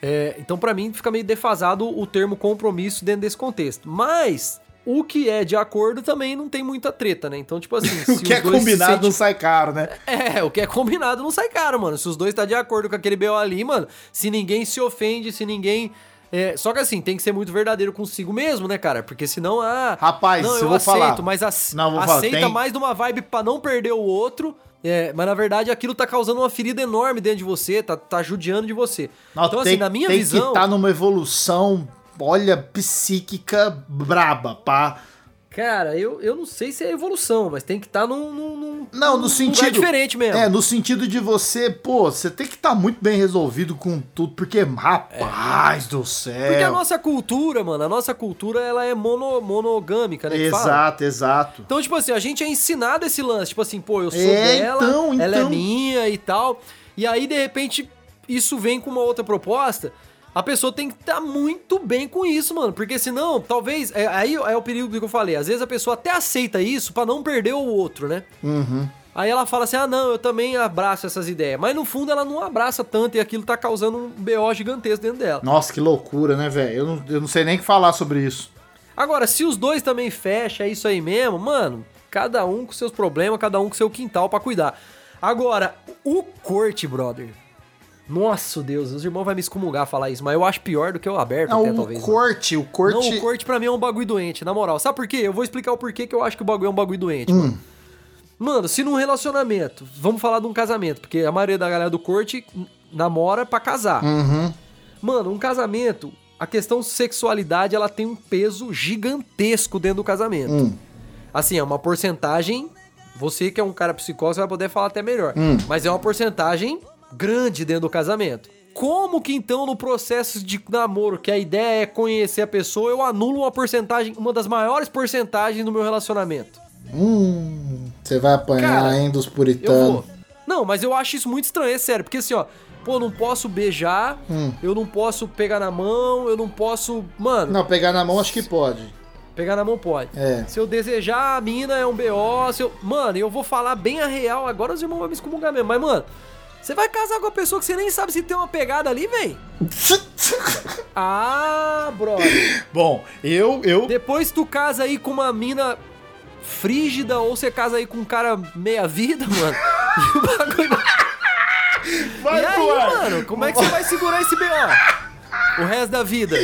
S2: É, então, pra mim, fica meio defasado o termo compromisso dentro desse contexto. Mas, o que é de acordo também não tem muita treta, né? Então, tipo assim, *laughs* se
S1: O que é
S2: dois se
S1: combinado
S2: sentem-
S1: não sai caro, né? *laughs*
S2: é, o que é combinado não sai caro, mano. Se os dois tá de acordo com aquele BO ali, mano, se ninguém se ofende, se ninguém. é, só que assim, tem que ser muito verdadeiro consigo mesmo, né, cara? Porque senão, ah.
S1: Rapaz,
S2: não,
S1: eu
S2: eu
S1: vou
S2: aceito,
S1: falar.
S2: mas ace-
S1: Não, vou falar,
S2: aceita
S1: tem-
S2: mais numa vibe pra não perder o outro. É, mas na verdade aquilo tá causando uma ferida enorme dentro de você, tá, tá judiando de você. Então,
S1: tem,
S2: assim, na minha
S1: tem
S2: visão.
S1: que estar numa evolução, olha, psíquica braba, pá.
S2: Cara, eu, eu não sei se é evolução, mas tem que estar num, num, num-
S1: Não, no sentido.
S2: diferente mesmo.
S1: É, no sentido de você, pô, você tem que estar muito bem resolvido com tudo, porque, rapaz do céu.
S2: Porque a nossa cultura, mano, a nossa cultura, ela é mono, monogâmica, né?
S1: Exato, exato.
S2: Então, tipo assim, a gente é ensinado esse lance. Tipo assim, pô, eu sou
S1: É,
S2: dela,
S1: então,
S2: ela é
S1: então.
S2: minha e tal. E aí, de repente, isso vem com uma outra proposta. A pessoa tem que estar muito bem com isso, mano. Porque senão, talvez. é- aí é o perigo que eu falei. Às vezes a pessoa até aceita isso pra não perder o outro, né?
S1: Uhum.
S2: Aí ela fala assim: ah, não, eu também abraço essas ideias. Mas no fundo ela não abraça tanto e aquilo tá causando um BO gigantesco dentro dela.
S1: Nossa, que loucura, né, velho? Eu não, eu não sei nem o que falar sobre isso.
S2: Agora, se os dois também fecham, é isso aí mesmo, mano. Cada um com seus problemas, cada um com seu quintal pra cuidar. Agora, o corte, brother. Nossa, Deus, os irmãos vão me excomungar falar isso, mas eu acho pior do que o aberto,
S1: Não,
S2: até
S1: o
S2: talvez. mano.
S1: corte, o corte.
S2: Não, o corte pra mim é um bagulho doente, na moral. Sabe por quê? Eu vou explicar o porquê que eu acho que o bagulho é um bagulho doente,
S1: Hum.
S2: mano. Mano, se num relacionamento, vamos falar de um casamento, porque a maioria da galera do corte namora pra casar.
S1: Uhum.
S2: Mano, um casamento, a questão sexualidade, ela tem um peso gigantesco dentro do casamento.
S1: Hum.
S2: Assim, é uma porcentagem. Você que é um cara psicólogo, você vai poder falar até melhor.
S1: Hum.
S2: Mas é uma porcentagem grande dentro do casamento. Como que então no processo de namoro, que a ideia é conhecer a pessoa, eu anulo uma porcentagem, uma das maiores porcentagens no meu relacionamento?
S1: Hum, você vai apanhar,
S2: Cara,
S1: dos
S2: Eu
S1: puritanos.
S2: Não, mas eu acho isso muito estranho, é sério. Porque assim, ó, pô, eu não posso beijar,
S1: Hum.
S2: eu não posso pegar na mão, eu não posso. Mano,
S1: Não, pegar na mão acho que pode.
S2: pegar na mão pode.
S1: É.
S2: Se eu desejar, a mina é um BO. Se eu... Mano, eu vou falar bem a real. Agora os irmãos vão me excomungar mesmo. Mas, mano, você vai casar com uma pessoa que você nem sabe se tem uma pegada ali, véi? *laughs* Ah, brother.
S1: Bom, eu, eu.
S2: Depois tu casa aí com uma mina frígida ou você casa aí com um cara meia-vida, mano. *laughs* E o bagulho.
S1: Vai
S2: e aí, mano, como é que você vai segurar esse BO? O resto da vida?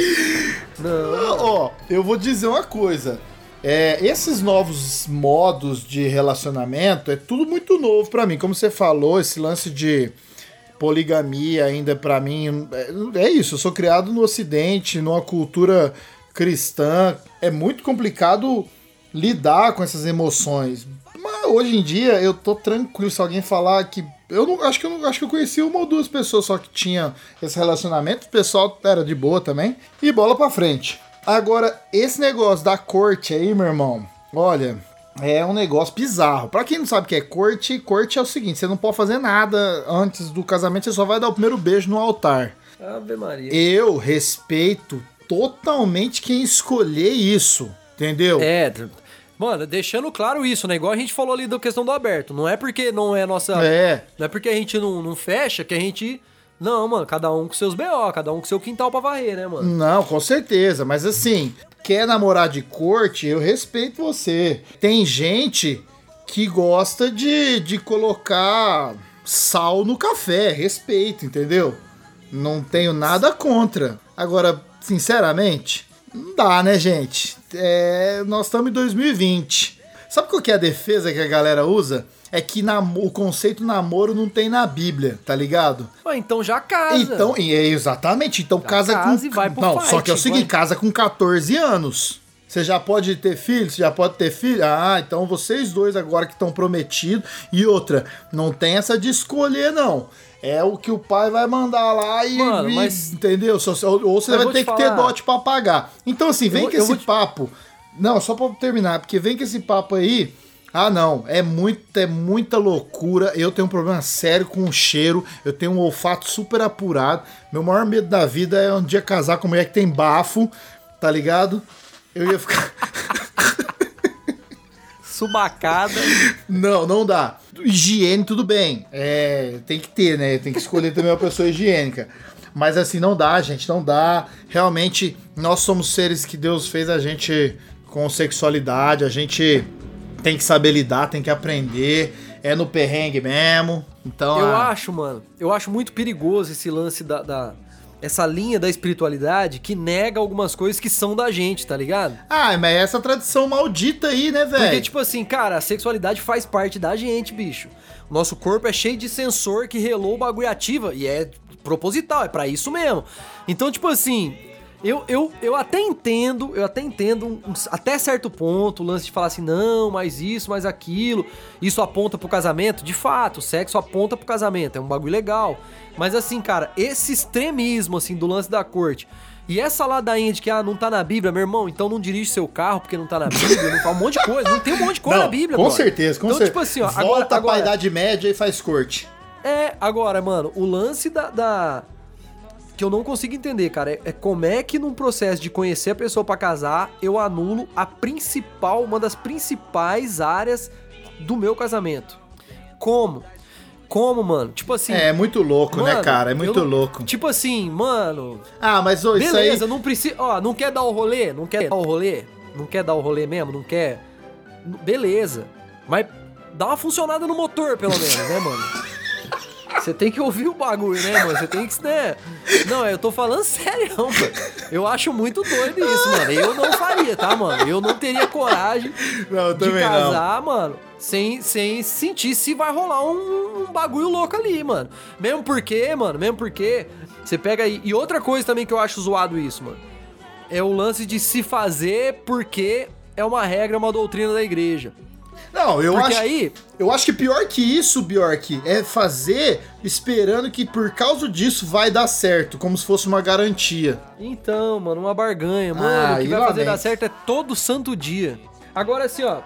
S2: Não.
S1: Ó, eu vou dizer uma coisa. É, esses novos modos de relacionamento é tudo muito novo pra mim. Como você falou, esse lance de poligamia ainda pra mim é, é isso. Eu sou criado no Ocidente, numa cultura cristã. É muito complicado lidar com essas emoções. Mas hoje em dia eu tô tranquilo se alguém falar que eu não acho que eu não acho que eu conheci uma ou duas pessoas só que tinha esse relacionamento. O pessoal era de boa também e bola pra frente. Agora esse negócio da corte aí, meu irmão. Olha, é um negócio bizarro. Pra quem não sabe o que é corte, corte é o seguinte: você não pode fazer nada antes do casamento, você só vai dar o primeiro beijo no altar.
S2: Ave Maria.
S1: Eu respeito totalmente quem escolher isso, entendeu?
S2: É, mano, deixando claro isso, né? Igual a gente falou ali da questão do aberto. Não é porque não é nossa.
S1: É.
S2: Não é porque a gente não, não fecha que a gente. Não, mano, cada um com seus BO, cada um com seu quintal pra varrer, né, mano?
S1: Não, com certeza, mas assim, quer namorar de corte, eu respeito você. Tem gente que gosta de, de colocar sal no café, respeito, entendeu? Não tenho nada contra. Agora, sinceramente, não dá, né, gente? É, nós estamos em 2020. Sabe qual que é a defesa que a galera usa? É que o conceito namoro não tem na Bíblia, tá ligado?
S2: Ah, então já casa.
S1: Então, é exatamente. Então casa,
S2: casa
S1: com.
S2: e vai pro
S1: não,
S2: fight,
S1: só que é o seguinte:
S2: vai.
S1: casa com 14 anos. Você já pode ter filho? Você já pode ter filho? Ah, então vocês dois agora que estão prometidos. E outra, não tem essa de escolher, não. É o que o pai vai mandar lá e.
S2: Mano,
S1: e-
S2: mas-
S1: Entendeu? Ou você
S2: Eu
S1: vai ter
S2: te
S1: que ter
S2: falar.
S1: dote pra pagar. Então, assim, vem
S2: vou-
S1: com
S2: eu
S1: esse
S2: te-
S1: papo. Não, só pra terminar, porque vem com esse papo aí. Ah, não, é muito, é muita loucura. Eu tenho um problema sério com o cheiro. Eu tenho um olfato super apurado. Meu maior medo da vida é um dia casar com uma mulher que tem bafo, tá ligado? Eu ia ficar. *laughs*
S2: Subacada.
S1: Não, não dá. Higiene, tudo bem. É, tem que ter, né? Tem que escolher também uma pessoa higiênica. Mas assim, não dá, gente, não dá. Realmente, nós somos seres que Deus fez a gente com sexualidade, a gente tem que saber lidar, tem que aprender. É no perrengue mesmo. Então,
S2: Eu
S1: ah,
S2: acho, mano, eu acho muito perigoso esse lance da, da- Essa linha da espiritualidade que nega algumas coisas que são da gente, tá ligado?
S1: Ah, mas é essa tradição maldita aí, né,
S2: Porque,
S1: velho?
S2: tipo assim, cara, a sexualidade faz parte da gente, bicho. O nosso corpo é cheio de sensor que relou o bagulho ativa. E é proposital, é pra isso mesmo. Então, tipo assim, Eu, eu, eu até entendo, eu até entendo um- um- até certo ponto o lance de falar assim, não, mas isso, mas aquilo, isso aponta pro casamento. De fato, o sexo aponta pro casamento, é um bagulho legal. Mas assim, cara, esse extremismo, assim, do lance da corte. E essa ladainha de que, ah, não tá na Bíblia, meu irmão, então não dirige seu carro porque não tá na Bíblia, não um monte de coisa, não tem um monte de coisa
S1: Não,
S2: na Bíblia,
S1: com
S2: brother.
S1: certeza, com
S2: então,
S1: certeza.
S2: tipo assim, ó,
S1: Volta
S2: agora,
S1: pra
S2: agora,
S1: Idade Média e faz corte.
S2: é, agora, mano, o lance da. da- que eu não consigo entender, cara, é, é como é que num processo de conhecer a pessoa pra casar, eu anulo a principal, uma das principais áreas do meu casamento. Como? Como, mano? Tipo assim.
S1: É, é muito louco, né,
S2: mano,
S1: cara? É muito
S2: eu
S1: louco.
S2: Tipo assim, mano.
S1: Ah, mas ô, isso aí.
S2: Beleza, não precisa. Ó, não quer dar o rolê? Não quer dar o rolê? Não quer dar o rolê mesmo? Não quer? Beleza. Mas dá uma funcionada no motor, pelo menos, né, mano? Você tem que ouvir o bagulho, né, mano? Você tem que, né? Não, eu tô falando sério, mano. Eu acho muito doido isso, mano. Eu não faria, tá, mano? Eu não teria coragem
S1: Não,
S2: de
S1: também não.
S2: casar, mano, sem, sem sentir se vai rolar um, um bagulho louco ali, mano. Mesmo porque, mano, mesmo porque você pega aí. E outra coisa também que eu acho zoado isso, mano. É o lance de se fazer porque é uma regra, uma doutrina da igreja.
S1: Não, eu
S2: porque
S1: acho.
S2: aí.
S1: Eu acho que pior que isso, Bjork, é fazer esperando que por causa disso vai dar certo, como se fosse uma garantia.
S2: Então, mano, uma barganha. Mano,
S1: Ah,
S2: o que vai fazer dar certo é todo santo dia. Agora, assim, ó.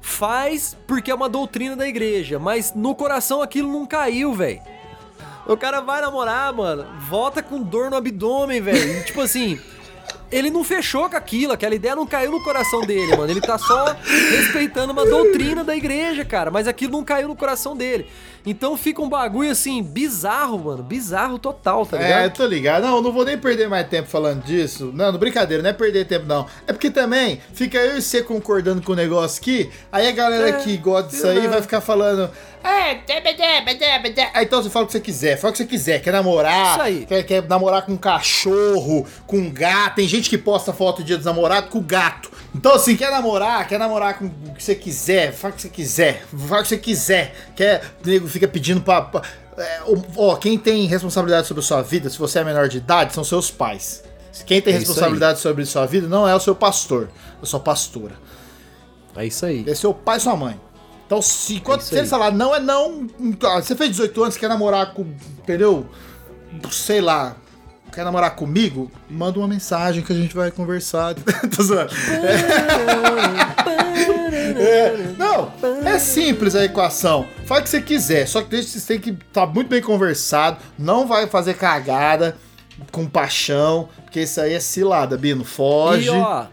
S2: Faz porque é uma doutrina da igreja, mas no coração aquilo não caiu, velho. O cara vai namorar, mano, volta com dor no abdômen, velho. Tipo assim, ele não fechou com aquilo, aquela ideia não caiu no coração dele, mano. Ele tá só respeitando uma doutrina da igreja, cara, mas aquilo não caiu no coração dele. Então fica um bagulho assim, bizarro, mano. Bizarro total, tá ligado?
S1: É, tô ligado. Não, não vou nem perder mais tempo falando disso. Não, não, brincadeira, não é perder tempo, não. É porque também fica eu e você concordando com o negócio aqui, aí a galera
S2: É,
S1: que gosta disso aí
S2: é.
S1: vai ficar falando. "Ah, tê." Aí então você fala o que você quiser, fala o que você quiser. Quer namorar,
S2: Isso aí.
S1: Quer, quer namorar com um cachorro, com um gato. Tem gente que posta foto do dia dos namorados com gato. Então, assim, quer namorar, quer namorar com o que você quiser, fala o que você quiser, fala o que você quiser. Quer, o nego fica pedindo pra. pra- é, ó, quem tem responsabilidade sobre a sua vida, se você é menor de idade, são seus pais. Quem tem
S2: É
S1: responsabilidade sobre a sua vida não é o seu pastor, a sua pastora.
S2: É isso aí.
S1: É seu pai e sua mãe. Então, se, quando,
S2: isso
S1: se eles
S2: aí.
S1: falar não é não. ah, Você fez 18 anos, quer namorar com. Entendeu? Sei lá. Quer namorar comigo? Manda uma mensagem que a gente vai conversar. *laughs* Tô zoando. *laughs* É, não, é simples a equação. Faz o que você quiser, só que deixa você tem que estar muito bem conversado. Não vai fazer cagada com paixão, porque isso aí é cilada, Bino. Foge.
S2: E ó,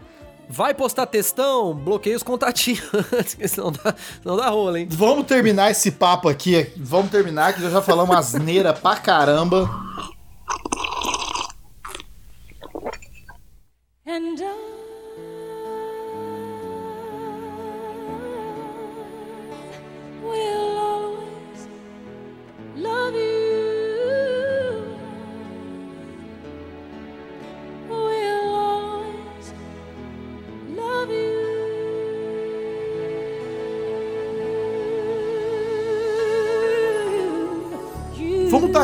S2: vai postar textão, bloqueia os contatinhos *laughs* senão dá, não dá rola, hein?
S1: Vamos terminar esse papo aqui. Vamos terminar, que já já falamos asneira pra caramba.
S4: And I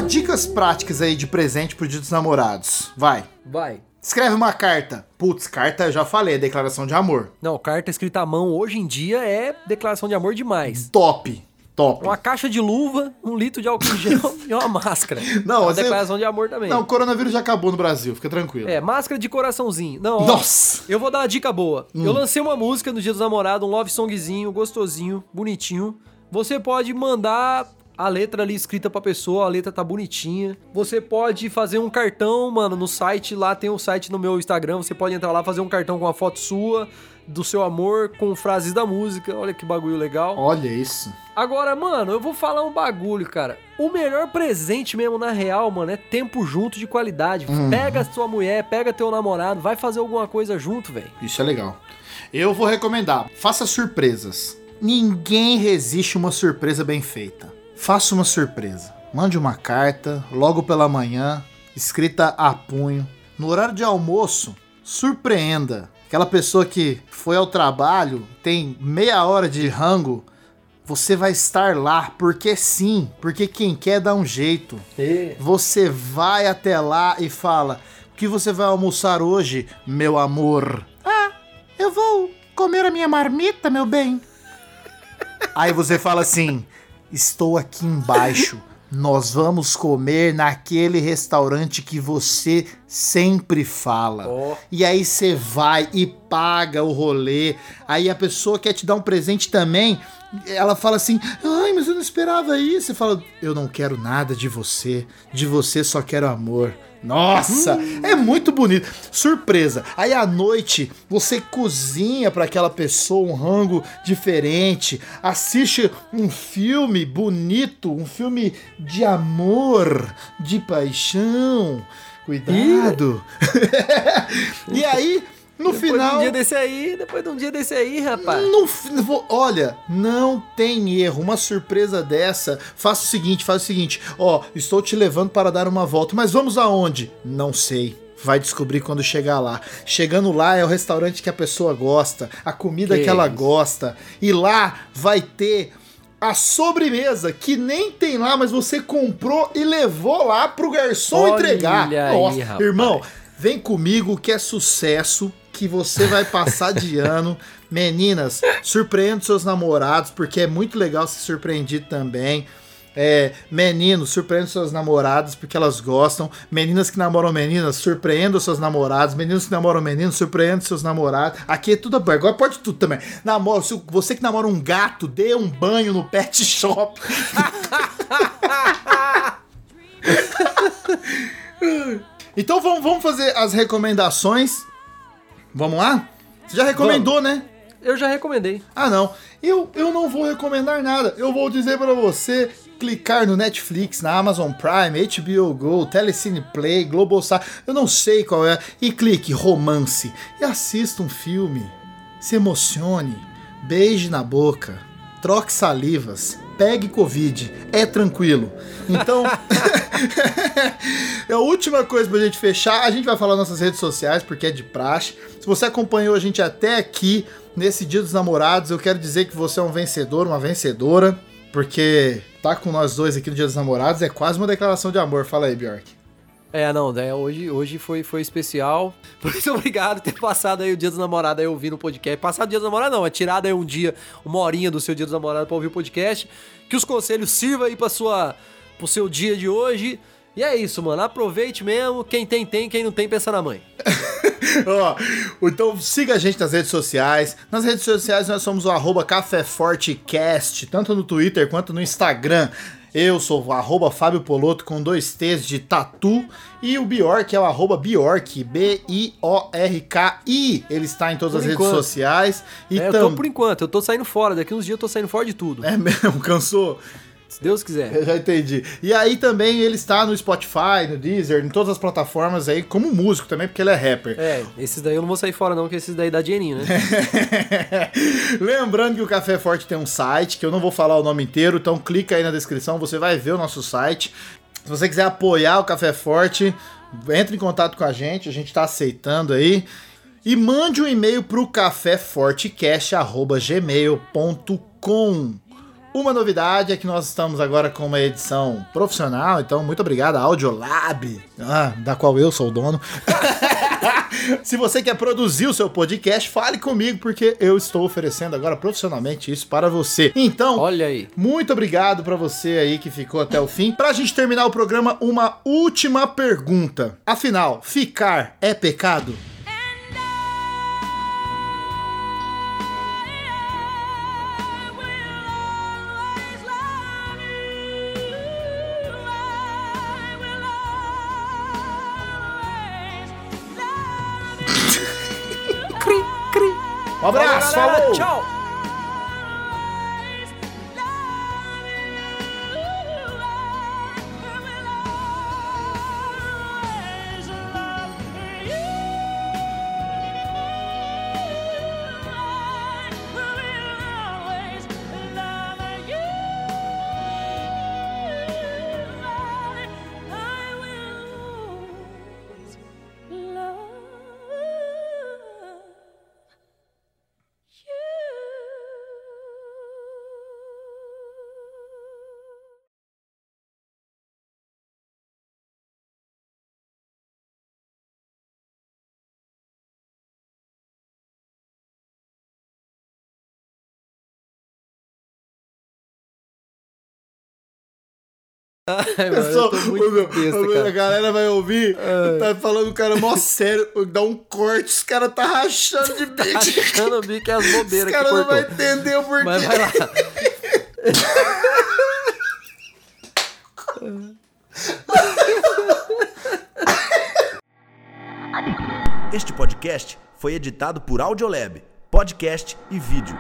S1: dicas práticas aí de presente pro dia dos namorados. Vai.
S2: Vai.
S1: Escreve uma carta. Putz, carta eu já falei, é declaração de amor.
S2: Não, carta escrita à mão hoje em dia é declaração de amor demais.
S1: Top. Top.
S2: Uma caixa de luva, um litro de álcool em gel *laughs* e uma máscara.
S1: Não,
S2: é uma
S1: você-
S2: declaração de amor também.
S1: Não, o coronavírus já acabou no Brasil, fica tranquilo.
S2: É, máscara de coraçãozinho. Não, ó,
S1: Nossa!
S2: Eu vou dar uma dica boa. Eu lancei uma música no Dia dos Namorados, um love songzinho, gostosinho, bonitinho. Você pode mandar a letra ali escrita pra pessoa, a letra tá bonitinha. Você pode fazer um cartão, mano, no site, lá tem um site no meu Instagram, você pode entrar lá, fazer um cartão com a foto sua, do seu amor, com frases da música. Olha que bagulho legal.
S1: Olha isso.
S2: Agora, mano, eu vou falar um bagulho, cara. O melhor presente mesmo, na real, mano, é tempo junto de qualidade. Pega sua mulher, pega teu namorado, vai fazer alguma coisa junto, velho.
S1: Isso é legal. Eu vou recomendar, faça surpresas. Ninguém resiste a uma surpresa bem feita. Faça uma surpresa. Mande uma carta, logo pela manhã, escrita a punho. No horário de almoço, surpreenda. Aquela pessoa que foi ao trabalho, tem meia hora de rango, você vai estar lá, porque sim, porque quem quer dá um jeito. Você vai até lá e fala: que você vai almoçar hoje, meu amor? Ah, eu vou comer a minha marmita, meu bem. *laughs* Aí você fala assim: Estou aqui embaixo. Nós vamos comer naquele restaurante que você sempre fala.
S2: Ó.
S1: E aí você vai e paga o rolê. Aí a pessoa quer te dar um presente também. Ela fala assim: Ai, mas eu não esperava isso. Você fala: Eu não quero nada de você. De você só quero amor. Nossa, é muito bonito. Surpresa. Aí à noite você cozinha para aquela pessoa um rango diferente, assiste um filme bonito, um filme de amor, de paixão. Cuidado. *laughs* e aí, no
S2: Depois
S1: final.
S2: de um dia desse aí, depois de um dia desse aí, rapaz.
S1: Vou- olha, não tem erro. Uma surpresa dessa. Faça o seguinte, faz o seguinte. Ó, estou te levando para dar uma volta, mas vamos aonde? Não sei. Vai descobrir quando chegar lá. Chegando lá é o restaurante que a pessoa gosta, a comida que,
S2: Que
S1: ela
S2: isso.
S1: gosta. E lá vai ter a sobremesa que nem tem lá, mas você comprou e levou lá pro garçom
S2: Olha
S1: entregar.
S2: aí, rapaz.
S1: irmão, vem comigo que é sucesso, que você vai passar de *laughs* ano. Meninas, surpreenda seus namorados, porque é muito legal ser surpreendido também. É, meninos, surpreenda os seus namorados porque elas gostam. Meninas que namoram meninas, surpreenda os seus namorados. Meninos que namoram meninos, surpreenda os seus namorados. Aqui é tudo aberto. Agora pode tudo também. Namora, se você que namora um gato, dê um banho no pet shop. *laughs* então vamos, vamos fazer as recomendações. Vamos lá? Você já recomendou, né?
S2: Eu já recomendei.
S1: Ah, não. Eu, eu não vou recomendar nada. Eu vou dizer para você clicar no Netflix, na Amazon Prime, HBO Go, Telecine Play, Globosat, eu não sei qual é, e clique romance e assista um filme. Se emocione, beije na boca, troque salivas, pegue Covid, é tranquilo. Então, *laughs* *laughs* é a última coisa pra gente fechar. A gente vai falar nas nossas redes sociais, porque é de praxe. Se você acompanhou a gente até aqui, nesse Dia dos Namorados, eu quero dizer que você é um vencedor, uma vencedora, porque tá com nós dois aqui no Dia dos Namorados é quase uma declaração de amor. Fala aí, Bjork.
S2: É, não, né, hoje, hoje foi, foi especial. *laughs* Muito obrigado por ter passado aí o dia dos namorados aí ouvindo o podcast. Passado o dia dos namorados não, é tirado aí um dia, uma horinha do seu dia dos namorados pra ouvir o podcast. Que os conselhos sirvam aí pra sua, pro seu dia de hoje. E é isso, mano. Aproveite mesmo. Quem tem, tem. Quem não tem, pensa na mãe. *laughs*
S1: Ó, então siga a gente nas redes sociais. Nas redes sociais nós somos o arroba tanto no Twitter quanto no Instagram. Eu sou o arroba Fábio Poloto com dois T's de tatu. E o Bjork é o arroba Bjork, B-I-O-R-K-I. Ele está em todas
S2: Por
S1: as redes
S2: enquanto.
S1: sociais. E
S2: É, eu tô por enquanto, eu tô saindo fora. Daqui uns dias eu tô saindo fora de tudo.
S1: É mesmo, *laughs* cansou?
S2: Se Deus quiser.
S1: Eu já entendi. E aí também ele está no Spotify, no Deezer, em todas as plataformas aí, como músico também, porque ele é rapper.
S2: É, esses daí eu não vou sair fora, não, porque esses daí dá dinheirinho, né? *laughs*
S1: Lembrando que o Café Forte tem um site, que eu não vou falar o nome inteiro, então clica aí na descrição, você vai ver o nosso site. Se você quiser apoiar o Café Forte, entre em contato com a gente, a gente tá aceitando aí. E mande um e-mail pro caféfortecast.gmail.com Uma novidade é que nós estamos agora com uma edição profissional, então muito obrigado à Audiolab, ah, da qual eu sou o dono. *laughs* Se você quer produzir o seu podcast, fale comigo, porque eu estou oferecendo agora profissionalmente isso para você. Então,
S2: Olha aí.
S1: muito obrigado para você aí que ficou até o fim. Pra gente terminar o programa, uma última pergunta. Afinal, ficar é pecado? Um abraço,
S2: Valeu, galera.
S1: falou!
S2: Tchau. Ai, mano, eu tô muito
S1: o meu-
S2: besta,
S1: o meu- a galera vai ouvir, tá falando o cara mó *laughs* sério, dá um corte, os caras tá rachando de bico.
S2: Achando o bico é as
S1: Os
S2: bobeiras que
S1: caras não
S2: cortou.
S1: vão entender o porquê.
S2: Mas vai lá.
S5: Este podcast foi editado por Audiolab, podcast e vídeo.